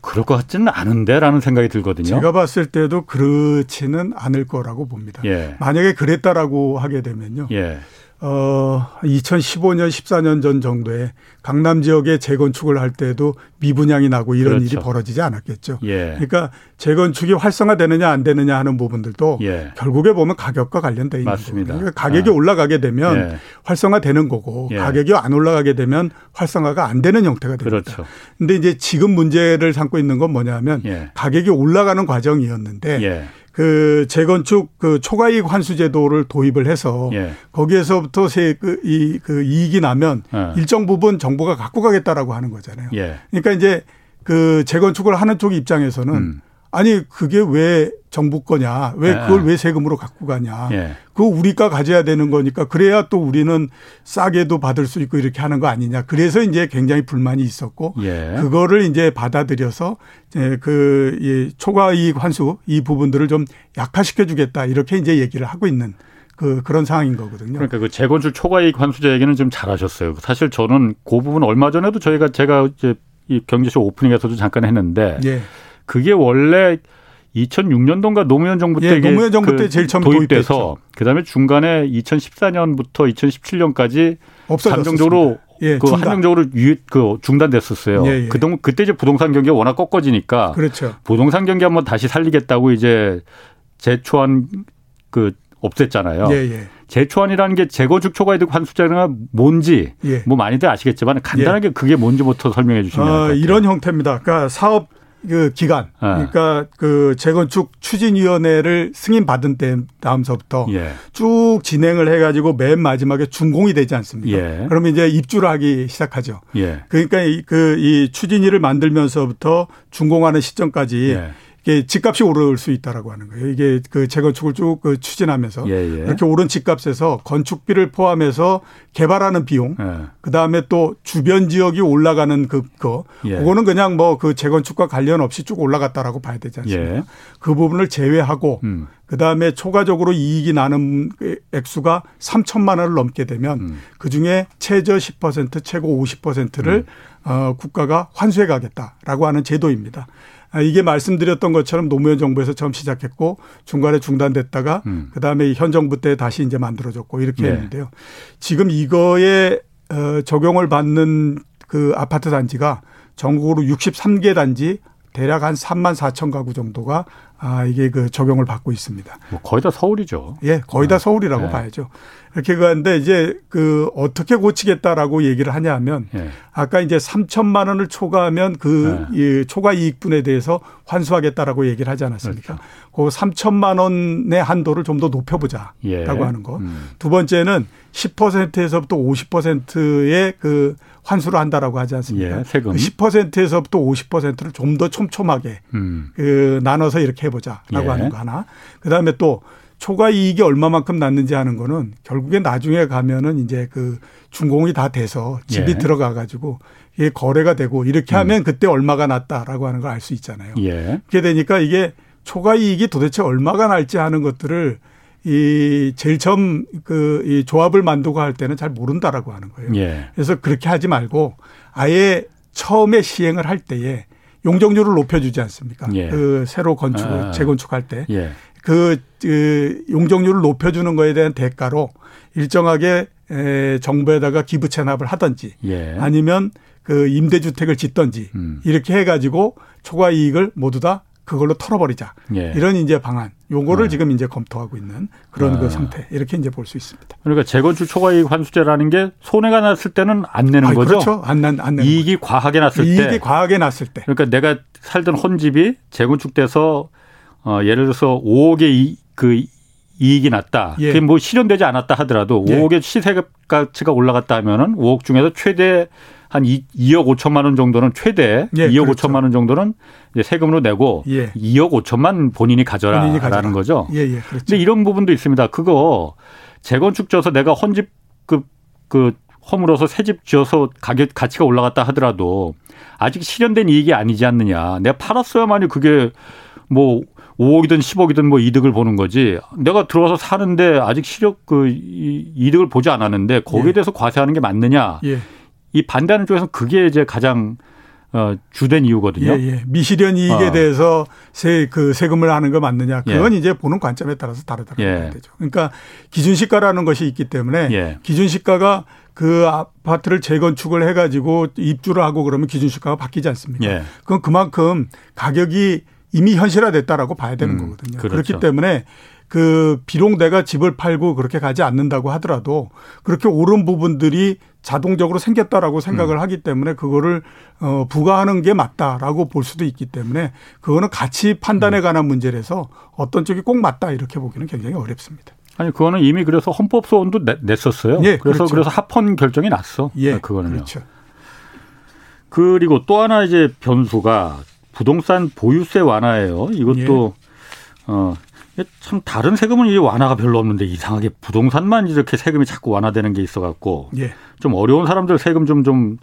그럴 것 같지는 않은데라는 생각이 들거든요. 제가 봤을 때도 그렇지는 않을 거라고 봅니다. 예. 만약에 그랬다라고 하게 되면요. 예. 어, 2015년, 14년 전 정도에 강남 지역에 재건축을 할 때도 미분양이 나고 이런 그렇죠. 일이 벌어지지 않았겠죠. 예. 그러니까 재건축이 활성화되느냐 안 되느냐 하는 부분들도 예. 결국에 보면 가격과 관련돼 있는 맞습니다. 거예요. 그러니까 가격이 아. 올라가게 되면 예. 활성화되는 거고 예. 가격이 안 올라가게 되면 활성화가 안 되는 형태가 됩니다. 그렇죠. 근데 이제 지금 문제를 삼고 있는 건 뭐냐면 예. 가격이 올라가는 과정이었는데 예. 그 재건축 그 초과이익 환수 제도를 도입을 해서 예. 거기에서부터 세그이그 그 이익이 나면 예. 일정 부분 정부가 갖고 가겠다라고 하는 거잖아요. 예. 그러니까 이제 그 재건축을 하는 쪽 입장에서는 음. 아니 그게 왜 정부 거냐? 왜 네. 그걸 왜 세금으로 갖고 가냐? 예. 그거 우리가 가져야 되는 거니까 그래야 또 우리는 싸게도 받을 수 있고 이렇게 하는 거 아니냐? 그래서 이제 굉장히 불만이 있었고 예. 그거를 이제 받아들여서 그 초과 이익 환수 이 부분들을 좀 약화시켜 주겠다 이렇게 이제 얘기를 하고 있는 그 그런 상황인 거거든요. 그러니까 그 재건축 초과이익 환수제 얘기는 좀 잘하셨어요. 사실 저는 그 부분 얼마 전에도 저희가 제가 이제 이 경제쇼 오프닝에서도 잠깐 했는데. 예. 그게 원래 2006년도인가 노무현 정부 때 예, 노무현 정부 그 때 제일 처음 도입돼서 그다음에 중간에 2014년부터 2017년까지 잠정적으로 예, 그 중단. 한정적으로 유, 그 중단됐었어요. 예, 예. 그동 그때 이제 부동산 경기가 워낙 꺾어지니까 그렇죠. 부동산 경기 한번 다시 살리겠다고 이제 재초안 그 없앴잖아요. 예, 예. 재초안이라는 게 재건축 초과이득 환수제가 뭔지 예. 뭐 많이들 아시겠지만 간단하게 예. 그게 뭔지부터 설명해 주시면 어, 이런 형태입니다. 그러니까 사업 그 기간 예. 그러니까 그 재건축 추진위원회를 승인받은 때 다음서부터 예. 쭉 진행을 해가지고 맨 마지막에 준공이 되지 않습니까? 예. 그러면 이제 입주를 하기 시작하죠. 예. 그러니까 그이 추진위를 만들면서부터 준공하는 시점까지 예. 이게 집값이 오를 수 있다라고 하는 거예요. 이게 그 재건축을 쭉그 추진하면서 예, 예. 이렇게 오른 집값에서 건축비를 포함해서 개발하는 비용, 예. 그 다음에 또 주변 지역이 올라가는 그 거, 예. 그거는 그냥 뭐 그 재건축과 관련 없이 쭉 올라갔다라고 봐야 되지 않습니까? 예. 그 부분을 제외하고 음. 그 다음에 초과적으로 이익이 나는 액수가 3천만 원을 넘게 되면 음. 그 중에 최저 10% 최고 50%를 음. 어, 국가가 환수해 가겠다라고 하는 제도입니다. 아, 이게 말씀드렸던 것처럼 노무현 정부에서 처음 시작했고 중간에 중단됐다가 음. 그다음에 현 정부 때 다시 이제 만들어졌고 이렇게 네. 했는데요. 지금 이거에 어, 적용을 받는 그 아파트 단지가 전국으로 63개 단지 대략 한 3만 4천 가구 정도가 아 이게 그 적용을 받고 있습니다. 뭐 거의 다 서울이죠. 예, 거의 다 네. 서울이라고 네. 봐야죠. 이렇게 가는데 이제 그 어떻게 고치겠다라고 얘기를 하냐면 네. 아까 이제 3천만 원을 초과하면 그 네. 초과 이익분에 대해서 환수하겠다라고 얘기를 하지 않았습니까? 그렇죠. 그 3천만 원의 한도를 좀 더 높여보자라고 예. 하는 거. 음. 두 번째는 10%에서부터 50%의 그 환수를 한다라고 하지 않습니까? 예, 세금. 10%에서부터 50%를 좀 더 촘촘하게 음. 그 나눠서 이렇게 해보자라고 예. 하는 거 하나. 그 다음에 또 초과 이익이 얼마만큼 났는지 하는 거는 결국에 나중에 가면은 이제 그 준공이 다 돼서 집이 예. 들어가 가지고 이게 거래가 되고 이렇게 하면 음. 그때 얼마가 났다라고 하는 걸 알 수 있잖아요. 예. 그렇게 되니까 이게 초과 이익이 도대체 얼마가 날지 하는 것들을 이 제일 처음 그 이 조합을 만들고 할 때는 잘 모른다라고 하는 거예요. 예. 그래서 그렇게 하지 말고 아예 처음에 시행을 할 때에 용적률을 높여주지 않습니까? 예. 그 새로 건축, 아. 재건축할 때. 예. 그, 그 용적률을 높여주는 거에 대한 대가로 일정하게 에, 정부에다가 기부 체납을 하든지 예. 아니면 그 임대주택을 짓든지 음. 이렇게 해가지고 초과 이익을 모두 다 그걸로 털어버리자. 예. 이런 이제 방안. 요거를 네. 지금 이제 검토하고 있는 그런 아. 그 상태. 이렇게 이제 볼 수 있습니다. 그러니까 재건축 초과이익 환수제라는 게 손해가 났을 때는 안 내는 아, 거죠. 그렇죠. 안, 난, 안 내는 이익이 거죠. 과하게 났을 이익이 때. 이익이 과하게 났을 때. 그러니까 내가 살던 혼집이 재건축돼서 어, 예를 들어서 5억의 이, 그 이익이 났다. 예. 그게 뭐 실현되지 않았다 하더라도 예. 5억의 시세 가치가 올라갔다 하면은 5억 중에서 최대 한 2, 2억 5천만 원 정도는 최대 예, 2억 그렇죠. 5천만 원 정도는 이제 세금으로 내고 예. 2억 5천만 본인이 가져라라는 본인이 거죠. 예, 예. 그렇죠. 근데 이런 부분도 있습니다. 그거 재건축 져서 내가 헌집 그, 그 허물어서 새 집 지어서 가격 가치가 올라갔다 하더라도 아직 실현된 이익이 아니지 않느냐. 내가 팔았어야만이 그게 뭐 5억이든 10억이든 뭐 이득을 보는 거지. 내가 들어와서 사는데 아직 실력 그 이득을 보지 않았는데 거기에 예. 대해서 과세하는 게 맞느냐. 예. 이 반대하는 쪽에서는 그게 이제 가장 어, 주된 이유거든요. 예, 예. 미실현 이익에 어. 대해서 세, 그 세금을 하는 거 맞느냐. 그건 예. 이제 보는 관점에 따라서 다르다고 예. 되죠. 그러니까 기준시가라는 것이 있기 때문에 예. 기준시가가 그 아파트를 재건축을 해가지고 입주를 하고 그러면 기준시가가 바뀌지 않습니까? 예. 그건 그만큼 가격이 이미 현실화됐다라고 봐야 되는 음, 거거든요. 그렇죠. 그렇기 때문에 그 비록 내가 집을 팔고 그렇게 가지 않는다고 하더라도 그렇게 오른 부분들이 자동적으로 생겼다라고 생각을 음. 하기 때문에 그거를 어 부과하는 게 맞다라고 볼 수도 있기 때문에 그거는 가치 판단에 음. 관한 문제라서 어떤 쪽이 꼭 맞다 이렇게 보기는 굉장히 어렵습니다. 아니 그거는 이미 그래서 헌법 소원도 냈었어요. 예, 그래서 그렇죠. 그래서 합헌 결정이 났어. 예, 그거는요. 그렇죠. 그리고 또 하나 이제 변수가 부동산 보유세 완화예요. 이것도 예. 어 참 다른 세금은 이 완화가 별로 없는데 이상하게 부동산만 이렇게 세금이 자꾸 완화되는 게 있어 갖고 예. 좀 어려운 사람들 세금 좀좀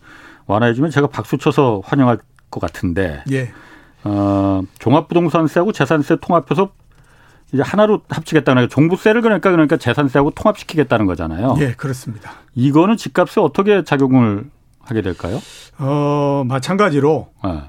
완화해 주면 제가 박수 쳐서 환영할 것 같은데 예. 어, 종합부동산세하고 재산세 통합해서 이제 하나로 합치겠다는 거 종부세를 그러니까 그러니까 재산세하고 통합시키겠다는 거잖아요. 예, 그렇습니다. 이거는 집값에 어떻게 작용을 하게 될까요? 어, 마찬가지로 네.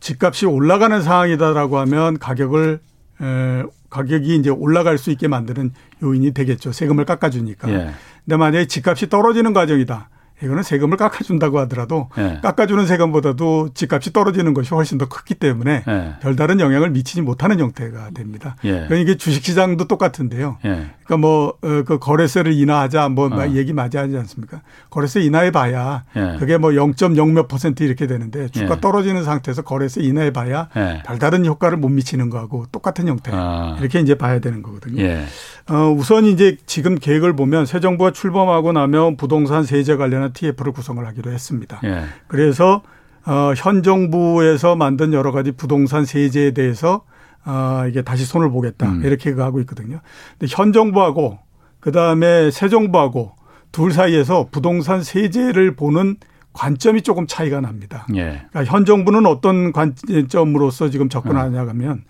집값이 올라가는 상황이다라고 하면 가격을 에, 가격이 이제 올라갈 수 있게 만드는 요인이 되겠죠. 세금을 깎아주니까. 예. 근데 만약에 집값이 떨어지는 과정이다. 이거는 세금을 깎아준다고 하더라도 네. 깎아주는 세금보다도 집값이 떨어지는 것이 훨씬 더 크기 때문에 네. 별다른 영향을 미치지 못하는 형태가 됩니다. 예. 그러니까 이게 주식시장도 똑같은데요. 예. 그러니까 뭐그 어, 거래세를 인하하자 뭐 어. 얘기 맞아 하지 않습니까? 거래세 인하해봐야 예. 그게 뭐 0.0몇 퍼센트 이렇게 되는데 주가 예. 떨어지는 상태에서 거래세 인하해봐야 예. 별다른 효과를 못 미치는 거하고 똑같은 형태 아. 이렇게 이제 봐야 되는 거거든요. 예. 어, 우선 이제 지금 계획을 보면 새 정부가 출범하고 나면 부동산 세제 관련한 TF를 구성을 하기로 했습니다. 예. 그래서 어, 현 정부에서 만든 여러 가지 부동산 세제에 대해서 어, 이게 다시 손을 보겠다 음. 이렇게 가고 있거든요. 근데 현 정부하고 그 다음에 새 정부하고 둘 사이에서 부동산 세제를 보는 관점이 조금 차이가 납니다. 예. 그러니까 현 정부는 어떤 관점으로서 지금 접근하냐 하면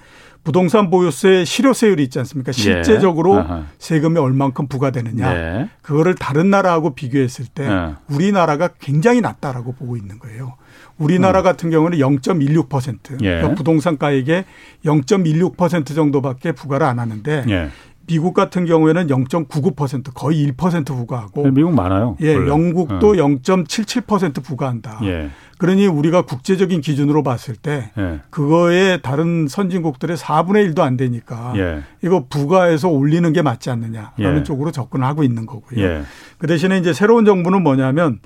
부동산 보유세 실효세율이 있지 않습니까? 예. 실제적으로 예. 세금이 얼만큼 부과되느냐. 네. 그거를 다른 나라하고 비교했을 때 네. 우리나라가 굉장히 낮다라고 보고 있는 거예요. 우리나라 음. 같은 경우는 0.16% 예. 그러니까 부동산 가액의 0.16% 정도밖에 부과를 안 하는데 예. 미국 같은 경우에는 0.99% 거의 1% 부과하고 네, 미국 많아요. 예, 원래. 영국도 어. 0.77% 부과한다. 예. 그러니 우리가 국제적인 기준으로 봤을 때 예. 그거에 다른 선진국들의 4분의 1도 안 되니까 예. 이거 부과해서 올리는 게 맞지 않느냐라는 예. 쪽으로 접근을 하고 있는 거고요. 예. 그 대신에 이제 새로운 정부는 뭐냐면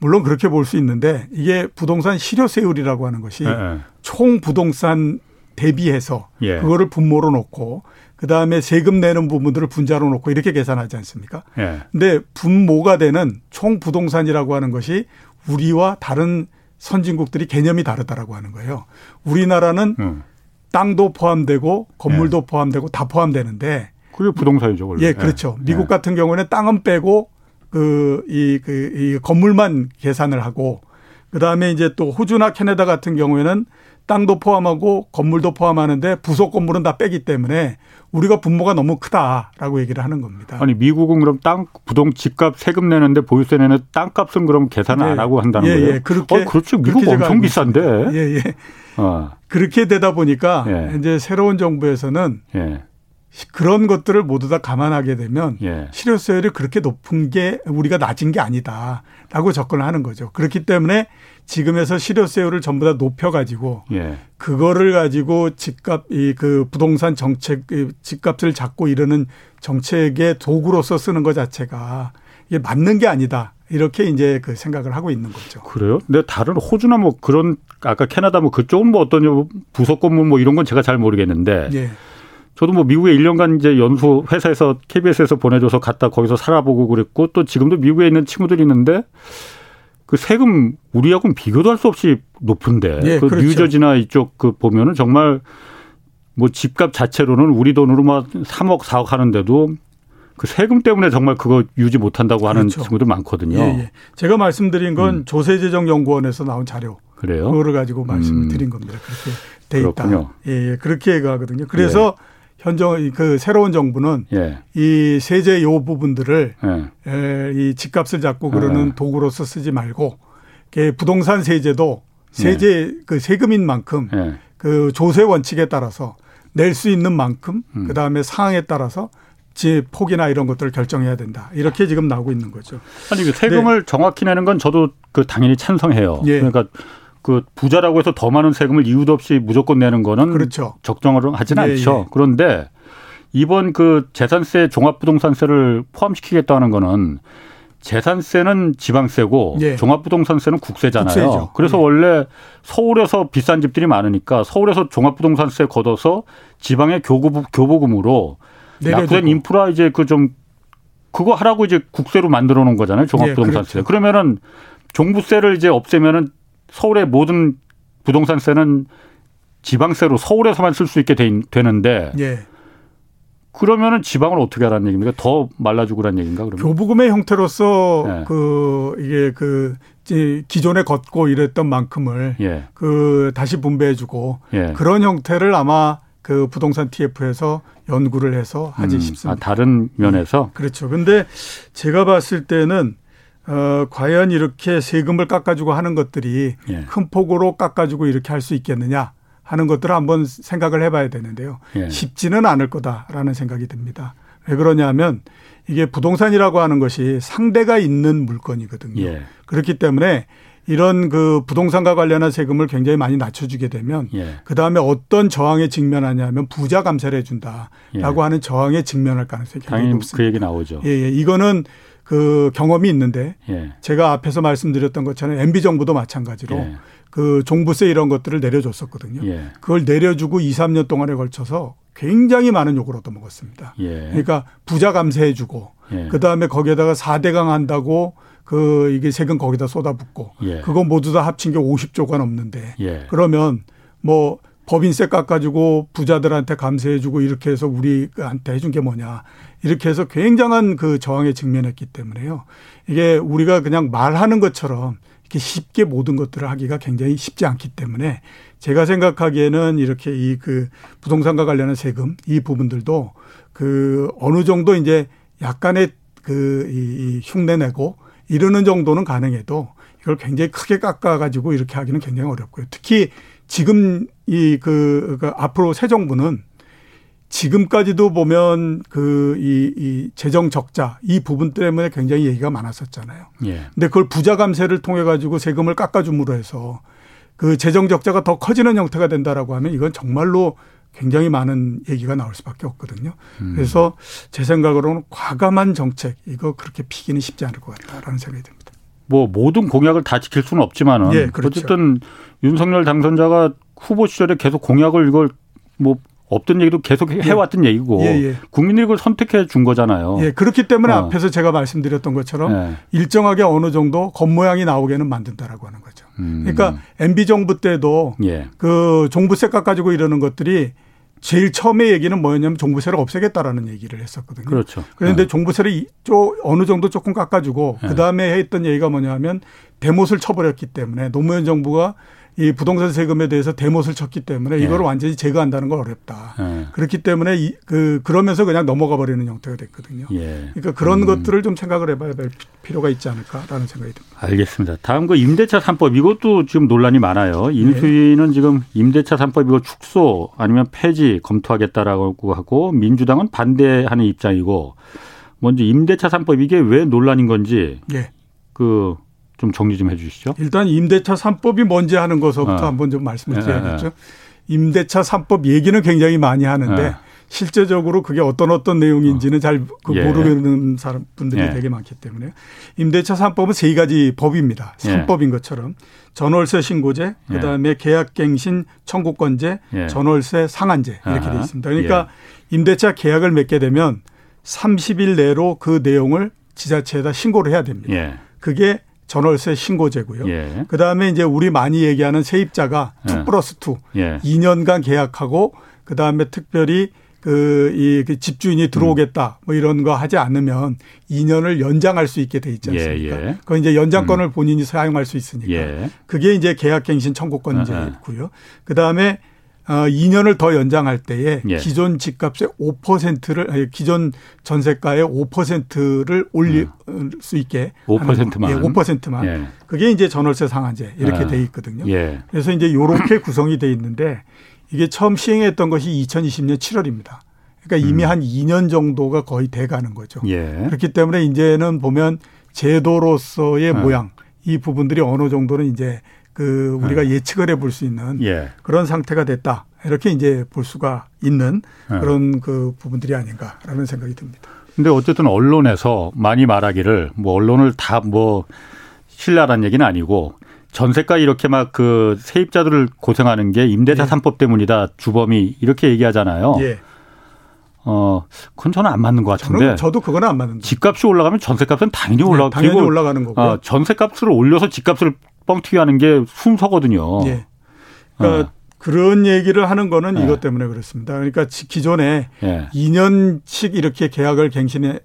물론 그렇게 볼 수 있는데 이게 부동산 실효세율이라고 하는 것이 예. 총 부동산 대비해서 그거를 분모로 놓고 그 다음에 세금 내는 부분들을 분자로 놓고 이렇게 계산하지 않습니까? 예. 근데 분모가 되는 총 부동산이라고 하는 것이 우리와 다른 선진국들이 개념이 다르다라고 하는 거예요. 우리나라는 음. 땅도 포함되고 건물도 예. 포함되고 다 포함되는데 그게 부동산이죠, 원래. 예, 그렇죠. 예. 미국 같은 경우는 땅은 빼고 그, 이, 그, 이 건물만 계산을 하고 그 다음에 이제 또 호주나 캐나다 같은 경우에는 땅도 포함하고 건물도 포함하는데 부속 건물은 다 빼기 때문에 우리가 분모가 너무 크다라고 얘기를 하는 겁니다. 아니 미국은 그럼 땅 부동 집값 세금 내는데 보유세 내는 땅값은 그럼 계산을 예. 안 하고 한다는 예, 거예요? 예, 그렇게 어, 그렇죠. 미국 엄청 비싼데. 예, 예. 어. 그렇게 되다 보니까 예. 이제 새로운 정부에서는 예. 그런 것들을 모두 다 감안하게 되면 예. 실효세율이 그렇게 높은 게 우리가 낮은 게 아니다라고 접근을 하는 거죠. 그렇기 때문에 지금에서 실효세율을 전부 다 높여가지고 예. 그거를 가지고 집값 이 그 부동산 정책 집값을 잡고 이러는 정책의 도구로서 쓰는 것 자체가 이게 맞는 게 아니다. 이렇게 이제 그 생각을 하고 있는 거죠. 그래요? 근데 다른 호주나 뭐 그런 아까 캐나다 뭐 그쪽은 뭐 어떤 부속 건물 뭐 이런 건 제가 잘 모르겠는데 예. 저도 뭐 미국에 1년간 이제 연수 회사에서 KBS에서 보내줘서 갔다 거기서 살아보고 그랬고 또 지금도 미국에 있는 친구들이 있는데 그 세금 우리하고는 비교도 할 수 없이 높은데 예, 그 그렇죠. 뉴저지나 이쪽 그 보면은 정말 뭐 집값 자체로는 우리 돈으로 막 3억 4억 하는데도 그 세금 때문에 정말 그거 유지 못한다고 하는 그렇죠. 친구들 많거든요. 예, 예. 제가 말씀드린 건 음. 조세재정연구원에서 나온 자료. 그래요? 그거를 가지고 말씀을 음. 드린 겁니다. 그렇게 돼 있다. 그렇군요. 예, 예. 그렇게 가거든요. 그래서 예. 현정 그 새로운 정부는 예. 이 세제 요 부분들을 예. 에, 이 집값을 잡고 그러는 예. 도구로서 쓰지 말고 부동산 세제도 세제 예. 그 세금인 만큼 예. 그 조세 원칙에 따라서 낼 수 있는 만큼 음. 그 다음에 상황에 따라서 지 폭이나 이런 것들을 결정해야 된다. 이렇게 지금 나오고 있는 거죠. 아니 그 세금을 네. 정확히 내는 건 저도 그 당연히 찬성해요. 예. 그러니까 그 부자라고 해서 더 많은 세금을 이유도 없이 무조건 내는 거는 그렇죠. 적정을 하지는 예, 않죠. 예. 그런데 이번 그 재산세 종합부동산세를 포함시키겠다는 거는 재산세는 지방세고 예. 종합부동산세는 국세잖아요. 국세죠. 그래서 예. 원래 서울에서 비싼 집들이 많으니까 서울에서 종합부동산세 걷어서 지방의 교부, 교부금으로 낙후된 인프라 이제 그 좀 그거 하라고 이제 국세로 만들어 놓은 거잖아요. 종합부동산세. 예, 그렇죠. 그러면은 종부세를 이제 없애면은 서울의 모든 부동산세는 지방세로 서울에서만 쓸 수 있게 되, 되는데 예. 그러면은 지방을 어떻게 하라는 얘기입니까? 더 말라주고란 얘기인가? 그러면? 교부금의 형태로서 예. 그 이게 그 기존에 걷고 이랬던 만큼을 예. 그 다시 분배해 주고 예. 그런 형태를 아마 그 부동산 TF에서 연구를 해서 하지 음, 싶습니다. 아, 다른 면에서 네. 그렇죠. 근데 제가 봤을 때는 어, 과연 이렇게 세금을 깎아주고 하는 것들이 예. 큰 폭으로 깎아주고 이렇게 할 수 있겠느냐 하는 것들을 한번 생각을 해봐야 되는데요. 예. 쉽지는 않을 거다라는 생각이 듭니다. 왜 그러냐면 이게 부동산이라고 하는 것이 상대가 있는 물건이거든요. 예. 그렇기 때문에 이런 그 부동산과 관련한 세금을 굉장히 많이 낮춰주게 되면 예. 그 다음에 어떤 저항에 직면하냐면 부자 감세를 해준다라고 예. 하는 저항에 직면할 가능성이 굉장히 높습니다. 그 얘기 나오죠. 예, 예. 이거는 그 경험이 있는데 예. 제가 앞에서 말씀드렸던 것처럼 MB 정부도 마찬가지로 예. 그 종부세 이런 것들을 내려줬었거든요. 예. 그걸 내려주고 2, 3년 동안에 걸쳐서 굉장히 많은 욕을 얻어먹었습니다. 그러니까 부자 감세해주고 그 다음에 거기에다가 4대강 한다고 그 이게 세금 거기다 쏟아붓고 예. 그거 모두 다 합친 게 50조가 넘는데 예. 그러면 뭐 법인세 깎아주고 부자들한테 감세해주고 이렇게 해서 우리한테 해준 게 뭐냐 이렇게 해서 굉장한 그 저항에 직면했기 때문에요. 이게 우리가 그냥 말하는 것처럼 이렇게 쉽게 모든 것들을 하기가 굉장히 쉽지 않기 때문에 제가 생각하기에는 이렇게 이 그 부동산과 관련한 세금 이 부분들도 그 어느 정도 이제 약간의 그이 흉내 내고 이러는 정도는 가능해도 이걸 굉장히 크게 깎아가지고 이렇게 하기는 굉장히 어렵고요. 특히 지금 이 그, 그 앞으로 새 정부는 지금까지도 보면 그이 이 재정 적자 이 부분 때문에 굉장히 얘기가 많았었잖아요. 예. 근데 그걸 부자 감세를 통해 가지고 세금을 깎아줌으로 해서 그 재정 적자가 더 커지는 형태가 된다라고 하면 이건 정말로 굉장히 많은 얘기가 나올 수밖에 없거든요. 음. 그래서 제 생각으로는 과감한 정책 이거 그렇게 피기는 쉽지 않을 것 같다라는 생각이 듭니다. 뭐 모든 공약을 다 지킬 수는 없지만은 예, 그렇죠. 어쨌든 윤석열 당선자가 후보 시절에 계속 공약을 이걸 뭐 없던 얘기도 계속 예. 해왔던 예. 얘기고 예, 예. 국민들이 그걸 선택해 준 거잖아요. 예, 그렇기 때문에 어. 앞에서 제가 말씀드렸던 것처럼 예. 일정하게 어느 정도 겉모양이 나오게는 만든다라고 하는 거죠. 음. 그러니까 MB 정부 때도 예. 그 종부세 깎아지고 이러는 것들이 제일 처음에 얘기는 뭐였냐면 종부세를 없애겠다라는 얘기를 했었거든요. 그렇죠. 그런데 네. 종부세를 좀 어느 정도 조금 깎아주고 네. 그 다음에 했던 얘기가 뭐냐면 대못을 쳐버렸기 때문에 노무현 정부가 이 부동산 세금에 대해서 대못을 쳤기 때문에 예. 이걸 완전히 제거한다는 건 어렵다. 예. 그렇기 때문에 이, 그 그러면서 그냥 넘어가 버리는 형태가 됐거든요. 예. 그러니까 그런 음. 것들을 좀 생각을 해봐야 될 필요가 있지 않을까라는 생각이 듭니다. 알겠습니다. 다음 그 임대차 3법 이것도 지금 논란이 많아요. 인수위는 예. 지금 임대차 3법 이거 축소 아니면 폐지 검토하겠다라고 하고 민주당은 반대하는 입장이고 먼저 임대차 3법 이게 왜 논란인 건지 예. 그 좀 정리 좀 해주시죠. 일단 임대차 3법이 뭔지 하는 것부터 어. 한번 좀 말씀을 예, 드려야겠죠. 예, 예. 임대차 3법 얘기는 굉장히 많이 하는데 예. 실제적으로 그게 어떤 어떤 내용인지는 잘 그 예. 모르는 사람 분들이 예. 되게 많기 때문에 임대차 3법은 세 가지 법입니다. 3법인 것처럼 전월세 신고제, 그다음에 계약갱신 청구권제, 전월세 상한제 이렇게 돼 있습니다. 그러니까 임대차 계약을 맺게 되면 30일 내로 그 내용을 지자체에다 신고를 해야 됩니다. 그게 전월세 신고제고요. 예. 그다음에 이제 우리 많이 얘기하는 세입자가 예. 2 플러스 2 예. 2년간 계약하고 그다음에 특별히 그이 그 집주인이 들어오겠다 뭐 이런 거 하지 않으면 2년을 연장할 수 있게 돼 있지 예, 않습니까? 예, 예. 그건 이제 연장권을 음. 본인이 사용할 수 있으니까. 예. 그게 이제 계약갱신 청구권제고요. 그다음에 어 2년을 더 연장할 때에 예. 기존 집값의 5%를 아니 기존 전세가의 5%를 올릴 음. 수 있게 5%만 예, 5%만 예. 그게 이제 전월세 상한제 이렇게 아. 돼 있거든요. 예. 그래서 이제 요렇게 구성이 돼 있는데 이게 처음 시행했던 것이 2020년 7월입니다. 그러니까 이미 음. 한 2년 정도가 거의 돼 가는 거죠. 예. 그렇기 때문에 이제는 보면 제도로서의 아. 모양 이 부분들이 어느 정도는 이제 그 우리가 네. 예측을 해볼 수 있는 예. 그런 상태가 됐다 이렇게 이제 볼 수가 있는 네. 그런 그 부분들이 아닌가라는 생각이 듭니다. 근데 어쨌든 언론에서 많이 말하기를 뭐 언론을 다 뭐 신뢰하라는 얘기는 아니고 전세가 이렇게 막 그 세입자들을 고생하는 게 임대차 예. 삼법 때문이다 주범이 이렇게 얘기하잖아요. 예. 어, 그건 저는 안 맞는 것 같은데. 저는 저도 그거는 안 맞는. 집값이 올라가면 전세값은 당연히 올라가. 네, 당연히 올라가는 거고. 어, 전세값을 올려서 집값을 뻥튀기 하는 게 순서거든요. 예. 그러니까 어. 그런 얘기를 하는 거는 네. 이것 때문에 그렇습니다. 그러니까 기존에 예. 2년씩 이렇게 계약을 갱신해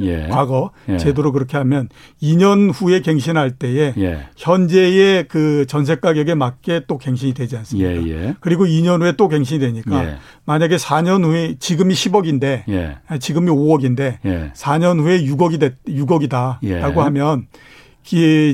예. 과거 예. 제도로 그렇게 하면 2년 후에 갱신할 때에 예. 현재의 그 전세 가격에 맞게 또 갱신이 되지 않습니까? 예, 예. 그리고 2년 후에 또 갱신이 되니까 만약에 4년 후에 지금이 10억인데 지금이 5억인데 4년 후에 6억이 됐 6억이다라고 하면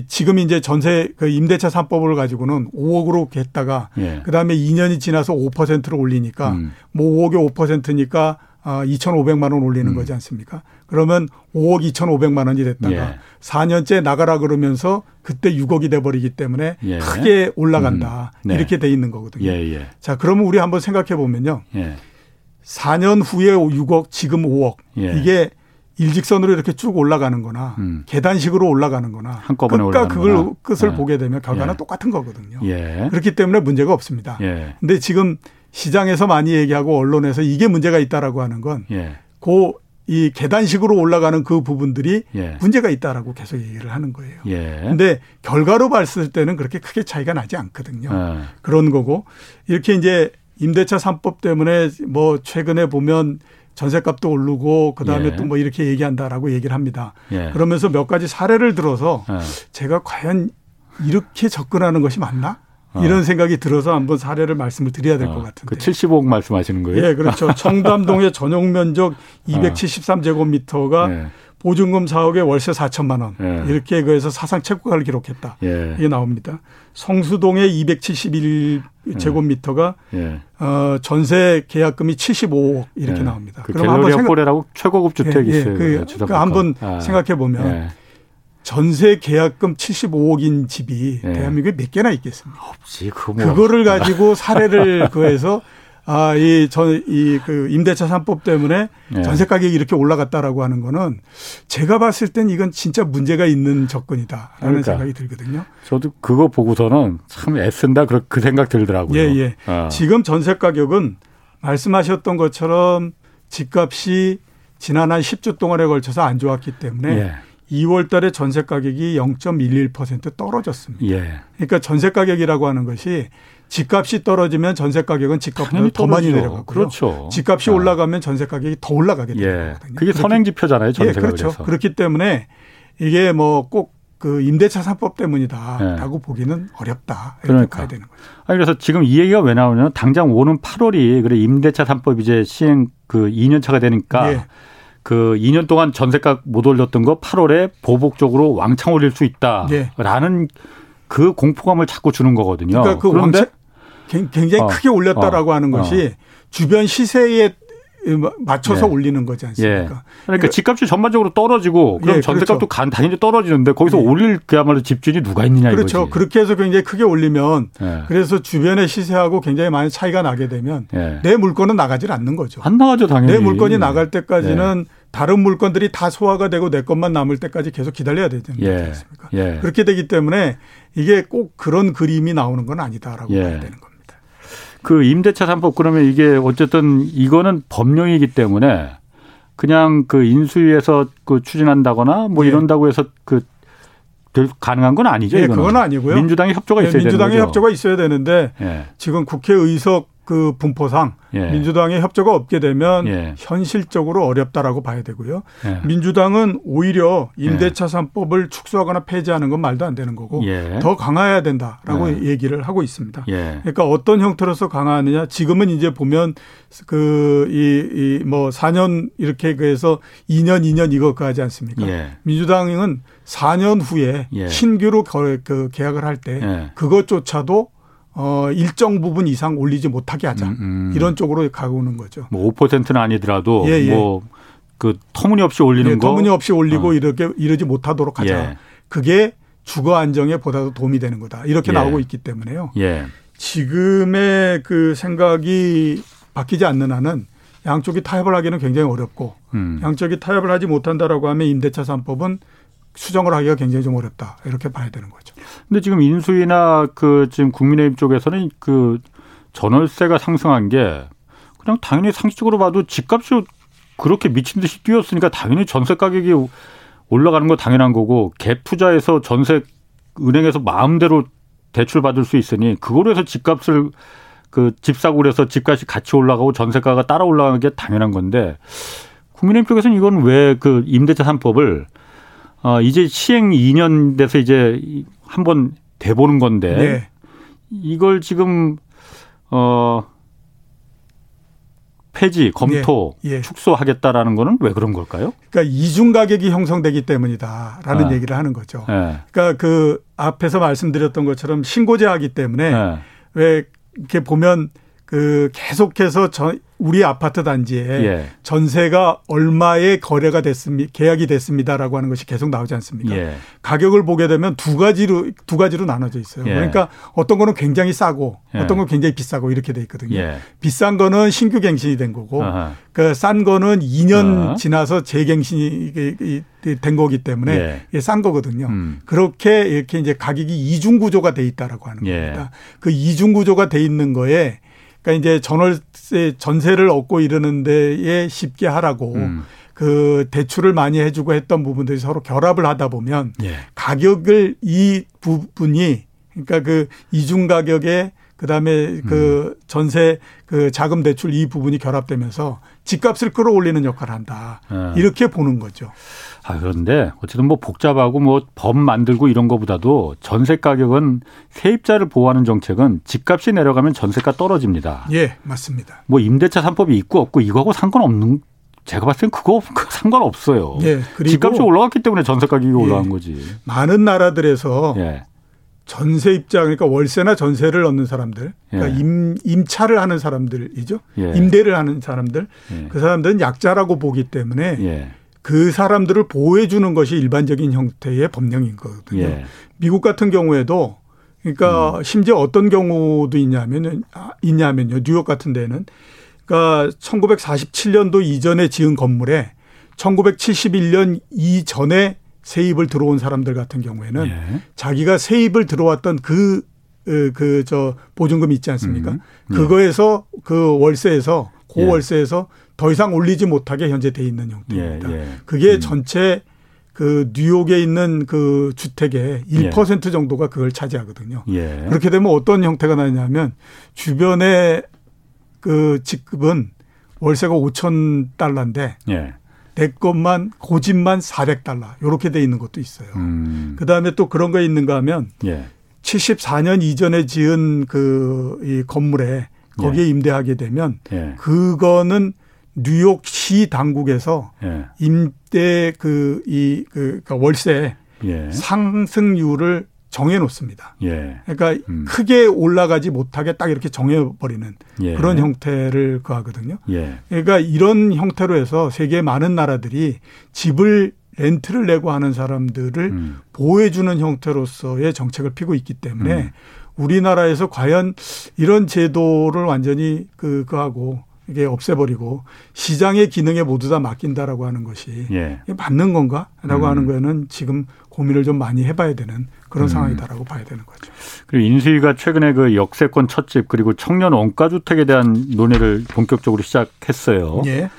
지금 이제 전세 그 임대차 3법을 가지고는 5억으로 했다가 예. 그다음에 2년이 지나서 5%로 올리니까 음. 뭐 5억에 5%니까 어, 2,500만 원 올리는 음. 거지 않습니까? 그러면 5억 2,500만 원이 됐다가 예. 4년째 나가라 그러면서 그때 6억이 돼 버리기 때문에 예. 크게 올라간다. 음. 네. 이렇게 돼 있는 거거든요. 예, 예. 자, 그러면 우리 한번 생각해 보면요. 4년 예. 후에 6억, 지금 5억. 예. 이게 일직선으로 이렇게 쭉 올라가는 거나 음. 계단식으로 올라가는 거나 한꺼번에 끝과 그걸 끝을 보게 되면 결과는 똑같은 거거든요. 그렇기 때문에 문제가 없습니다. 근데 지금 시장에서 많이 얘기하고 언론에서 이게 문제가 있다라고 하는 건 예. 고이 계단식으로 올라가는 그 부분들이 예. 문제가 있다라고 계속 얘기를 하는 거예요. 예. 근데 결과로 봤을 때는 그렇게 크게 차이가 나지 않거든요. 예. 그런 거고 이렇게 이제 임대차 3법 때문에 뭐 최근에 보면 전세값도 오르고 그다음에 예. 또뭐 이렇게 얘기한다라고 얘기를 합니다. 예. 그러면서 몇 가지 사례를 들어서 예. 제가 과연 이렇게 접근하는 것이 맞나? 어. 이런 생각이 들어서 한번 사례를 말씀을 드려야 될것 어. 같은데. 그 75억 말씀하시는 거예요? 예, 그렇죠. 청담동의 전용 면적 273제곱미터가 네. 보증금 4억에 월세 4천만 원. 예. 이렇게 그래서 사상 최고가를 기록했다. 예. 이게 나옵니다. 성수동의 271제곱미터가 예. 어, 전세 계약금이 75억 이렇게 예. 나옵니다. 그 그럼 한번 생각... 최고급 주택이 예, 예. 있어요. 그, 그 한번 아. 생각해 보면 전세 계약금 75억인 집이 네. 대한민국에 몇 개나 있겠습니까? 없지. 그거 뭐. 그거를 가지고 사례를 구해서 아, 이, 전, 이, 그, 임대차 3법 때문에 네. 전세 가격이 이렇게 올라갔다라고 하는 거는 제가 봤을 땐 이건 진짜 문제가 있는 접근이다라는 그러니까. 생각이 들거든요. 저도 그거 보고서는 참 애쓴다 그, 그 생각 들더라고요. 예, 예. 어. 지금 전세 가격은 말씀하셨던 것처럼 집값이 지난 한 10주 동안에 걸쳐서 안 좋았기 때문에 예. 2월 달에 전세 가격이 0.11% 떨어졌습니다. 예. 그러니까 전세 가격이라고 하는 것이 집값이 떨어지면 전세 가격은 집값보다 더 많이 내려가고요. 그렇죠. 집값이 아. 올라가면 전세 가격이 더 올라가게 되는 예. 거거든요. 그게 선행 지표잖아요, 전세가. 예, 그렇죠. 그래서. 그렇기 때문에 이게 뭐꼭 그 임대차 3법 때문이다라고 예. 보기는 어렵다. 그러니까. 봐야 되는 거죠. 아니 그래서 지금 이 얘기가 왜 나오냐면 당장 오는 8월이 그래 임대차 3법 이제 시행 그 2년 차가 되니까 예. 그 2년 동안 전세가 못 올렸던 거 8월에 보복적으로 왕창 올릴 수 있다라는 예. 그 공포감을 자꾸 주는 거거든요. 그러니까 그 그런데 왕창 굉장히 어, 크게 올렸다라고 어, 하는 것이 어. 주변 시세에 맞춰서 예. 올리는 거지 않습니까? 예. 그러니까, 그러니까 집값이 전반적으로 떨어지고 그럼 예, 전세값도 그렇죠. 단히 떨어지는데 거기서 예. 올릴 그야말로 집주인이 누가 있느냐 그렇죠. 이거지. 그렇게 해서 굉장히 크게 올리면 예. 그래서 주변의 시세하고 굉장히 많이 차이가 나게 되면 예. 내 물건은 나가질 않는 거죠. 안 나가죠 당연히. 내 물건이 나갈 때까지는 다른 물건들이 다 소화가 되고 내 것만 남을 때까지 계속 기다려야 되지 않습니까? 그렇게 되기 때문에 이게 꼭 그런 그림이 나오는 건 아니다라고 봐야 되는 겁니다. 그 임대차 3법 그러면 이게 어쨌든 이거는 법령이기 때문에 그냥 그 인수위에서 그 추진한다거나 뭐 네. 이런다고 해서 그 가능한 건 아니죠. 네, 그건 아니고요. 민주당의 협조가 있어야 네, 되는 민주당의 협조가 있어야 되는데 네. 지금 국회 의석 그 분포상 예. 민주당의 협조가 없게 되면 예. 현실적으로 어렵다라고 봐야 되고요. 예. 민주당은 오히려 임대차 3법을 축소하거나 폐지하는 건 말도 안 되는 거고 예. 더 강화해야 된다라고 예. 얘기를 하고 있습니다. 예. 그러니까 어떤 형태로서 강화하느냐 지금은 이제 보면 그 이 이뭐 4년 이렇게 그래서 2년 2년 이거까 하지 않습니까? 민주당은 4년 후에 신규로 그 계약을 할 때 그것조차도 어, 일정 부분 이상 올리지 못하게 하자. 음, 음. 이런 쪽으로 가고는 거죠. 뭐 5%는 아니더라도 예, 예. 뭐그 터무니없이 올리는 예, 거 터무니없이 올리고 어. 이렇게 이러지 못하도록 하자. 예. 그게 주거 안정에 보다도 도움이 되는 거다. 이렇게 예. 나오고 있기 때문에요. 예. 지금의 그 생각이 바뀌지 않는 한은 양쪽이 타협을 하기는 굉장히 어렵고 음. 양쪽이 타협을 하지 못한다라고 하면 임대차 3법은 수정을 하기가 굉장히 좀 어렵다. 이렇게 봐야 되는 거죠. 근데 지금 인수위나 그 지금 국민의힘 쪽에서는 그 전월세가 상승한 게 그냥 당연히 상식적으로 봐도 집값이 그렇게 미친 듯이 뛰었으니까 당연히 전세 가격이 올라가는 거 당연한 거고 갭 투자해서 전세 은행에서 마음대로 대출 받을 수 있으니 그거로 해서 집값을 그 집 사고 그래서 집값이 같이 올라가고 전세가가 따라 올라가는 게 당연한 건데 국민의힘 쪽에서는 이건 왜 그 임대차 3법을 어, 이제 시행 2년 돼서 이제 한 번 돼보는 건데 네. 이걸 지금 어 폐지, 검토, 예, 예. 축소하겠다라는 거는 왜 그런 걸까요? 그러니까 이중 가격이 형성되기 때문이다라는 아. 얘기를 하는 거죠. 네. 그러니까 그 앞에서 말씀드렸던 것처럼 신고제하기 때문에 네. 왜 이렇게 보면 그 계속해서 저 우리 아파트 단지에 예. 전세가 얼마에 거래가 됐습니다. 계약이 됐습니다라고 하는 것이 계속 나오지 않습니까? 예. 가격을 보게 되면 두 가지로 두 가지로 나눠져 있어요. 예. 그러니까 어떤 거는 굉장히 싸고 예. 어떤 건 굉장히 비싸고 이렇게 돼 있거든요. 예. 비싼 거는 신규 갱신이 된 거고 그 싼 거는 2년 어. 지나서 재갱신이 된 거기 때문에 예. 싼 거거든요. 음. 그렇게 이렇게 이제 가격이 이중 구조가 돼 있다라고 하는 겁니다. 그 이중 구조가 돼 있는 거에 그러니까 이제 전월세 전세를 얻고 이러는 데에 쉽게 하라고 음. 그 대출을 많이 해주고 했던 부분들이 서로 결합을 하다 보면 예. 가격을 이 부분이 그러니까 그 이중 가격에 그다음에 그 음. 전세 그 자금 대출 이 부분이 결합되면서 집값을 끌어올리는 역할을 한다. 예. 이렇게 보는 거죠. 아, 그런데 어쨌든 뭐 복잡하고 뭐 법 만들고 이런 거보다도 전세 가격은 세입자를 보호하는 정책은 집값이 내려가면 전세가 떨어집니다. 예, 맞습니다. 뭐 임대차 3법이 있고 없고 이거하고 상관없는 제가 봤을 땐 그거 상관없어요. 예, 그리고 집값이 올라갔기 때문에 전세 가격이 예, 올라간 거지. 많은 나라들에서 예. 전세 입장 그러니까 월세나 전세를 얻는 사람들, 그러니까 예. 임, 임차를 하는 사람들이죠. 예. 임대를 하는 사람들, 예. 그 사람들은 약자라고 보기 때문에 예. 그 사람들을 보호해 주는 것이 일반적인 형태의 법령인 거거든요. 예. 미국 같은 경우에도 그러니까 음. 심지어 어떤 경우도 있냐면은 아, 있냐면요. 뉴욕 같은 데는 그러니까 1947년도 이전에 지은 건물에 1971년 이전에 세입을 들어온 사람들 같은 경우에는 예. 자기가 세입을 들어왔던 그 그저 보증금 있지 않습니까? 음. 예. 그거에서 그 월세에서 고월세에서 예. 더 이상 올리지 못하게 현재 돼 있는 형태입니다. 예, 예. 그게 음. 전체 그 뉴욕에 있는 그 주택의 1% 예. 정도가 그걸 차지하거든요. 예. 그렇게 되면 어떤 형태가 나냐면 주변에 그 직급은 월세가 5천 달러인데 예. 내 것만 고집만 400달러 이렇게 돼 있는 것도 있어요. 음. 그다음에 또 그런 거 있는가 하면 예. 74년 이전에 지은 그 이 건물에 거기에 예. 임대하게 되면 예. 그거는 뉴욕시 당국에서 예. 임대 그 이그 그, 그러니까 월세 예. 상승률을 정해 놓습니다. 예. 그러니까 음. 크게 올라가지 못하게 딱 이렇게 정해 버리는 예. 그런 형태를 그하거든요. 예. 그러니까 이런 형태로 해서 세계 많은 나라들이 집을 렌트를 내고 하는 사람들을 음. 보호해 주는 형태로서의 정책을 피고 있기 때문에 음. 우리나라에서 과연 이런 제도를 완전히 그 그하고 이게 없애버리고 시장의 기능에 모두 다 맡긴다라고 하는 것이 예. 맞는 건가라고 음. 하는 거에는 지금 고민을 좀 많이 해봐야 되는 그런 음. 상황이다라고 봐야 되는 거죠. 그리고 인수위가 최근에 그 역세권 첫집 그리고 청년 원가주택에 대한 논의를 본격적으로 시작했어요. 예.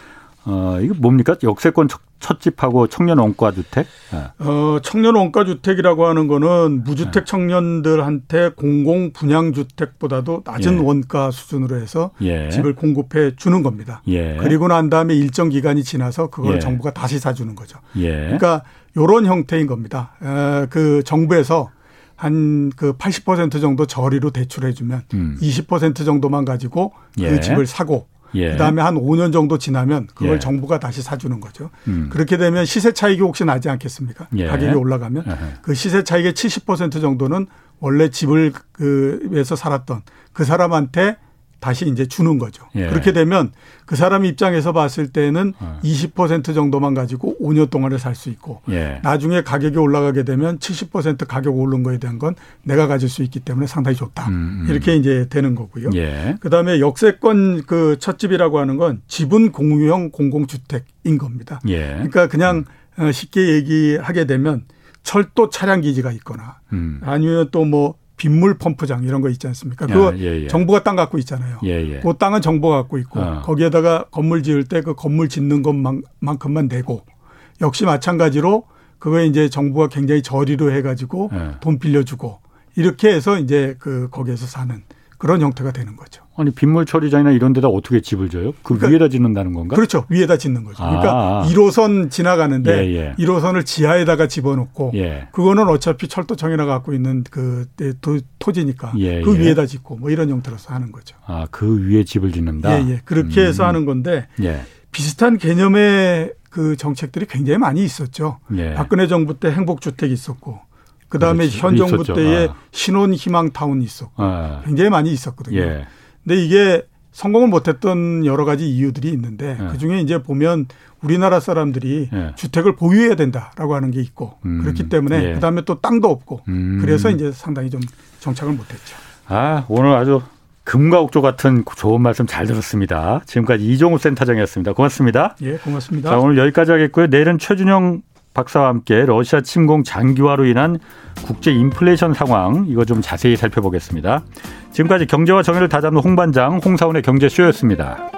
어, 이거 뭡니까? 역세권 첫집하고 청년 원가 주택? 네. 어, 청년 원가 주택이라고 하는 거는 무주택 네. 청년들한테 공공 분양 주택보다도 낮은 예. 원가 수준으로 해서 예. 집을 공급해 주는 겁니다. 예. 그리고 난 다음에 일정 기간이 지나서 그걸 예. 정부가 다시 사주는 거죠. 예. 그러니까 요런 형태인 겁니다. 어, 그 정부에서 한그 80% 정도 저리로 대출해주면 음. 20% 정도만 가지고 그 예. 집을 사고 예. 그다음에 한 5년 정도 지나면 그걸 예. 정부가 다시 사주는 거죠. 음. 그렇게 되면 시세 차익이 혹시 나지 않겠습니까? 예. 가격이 올라가면 에헤. 그 시세 차익의 70% 정도는 원래 집을 그에서 살았던 그 사람한테 다시 이제 주는 거죠. 예. 그렇게 되면 그 사람 입장에서 봤을 때는 어. 20% 정도만 가지고 5년 동안에 살수 있고 예. 나중에 가격이 올라가게 되면 70% 가격 오른 거에 대한 건 내가 가질 수 있기 때문에 상당히 좋다. 음, 음. 이렇게 이제 되는 거고요. 예. 그다음에 역세권 그 첫집이라고 하는 건 지분 공유형 공공주택인 겁니다. 예. 그러니까 그냥 음. 쉽게 얘기하게 되면 철도 차량 기지가 있거나 음. 아니면 또뭐 빗물 펌프장 이런 거 있지 않습니까? 그거 예, 예. 정부가 땅 갖고 있잖아요. 예, 예. 그 땅은 정부가 갖고 있고 어. 거기에다가 건물 지을 때 그 건물 짓는 것만큼만 내고 역시 마찬가지로 그거에 이제 정부가 굉장히 저리로 해가지고 예. 돈 빌려주고 이렇게 해서 이제 그 거기에서 사는 그런 형태가 되는 거죠. 아니 빗물 처리장이나 이런 데다 어떻게 집을 져요? 그 그러니까, 위에다 짓는다는 건가? 그렇죠. 위에다 짓는 거죠. 그러니까 아. 1호선 지나가는데 예, 예. 1호선을 지하에다가 집어넣고 예. 그거는 어차피 철도청이나 갖고 있는 그 토지니까 예, 그 예. 위에다 짓고 뭐 이런 형태로서 하는 거죠. 아, 그 위에 집을 짓는다? 예, 예. 그렇게 해서 음. 하는 건데 예. 비슷한 개념의 그 정책들이 굉장히 많이 있었죠. 박근혜 정부 때 행복주택이 있었고 그 다음에 현 정부 때에 아. 신혼 희망 타운 있었고 아. 굉장히 많이 있었거든요. 예. 근데 이게 성공을 못했던 여러 가지 이유들이 있는데 네. 그 중에 이제 보면 우리나라 사람들이 네. 주택을 보유해야 된다라고 하는 게 있고 음. 그렇기 때문에 예. 그 다음에 또 땅도 없고 음. 그래서 이제 상당히 좀 정착을 못했죠. 아 오늘 아주 금과 옥조 같은 좋은 말씀 잘 들었습니다. 지금까지 이종우 센터장이었습니다. 고맙습니다. 예, 고맙습니다. 자, 오늘 여기까지 하겠고요. 내일은 최준영 박사와 함께 러시아 침공 장기화로 인한 국제 인플레이션 상황 이거 좀 자세히 살펴보겠습니다. 지금까지 경제와 정의를 다잡는 홍반장 홍사원의 경제쇼였습니다.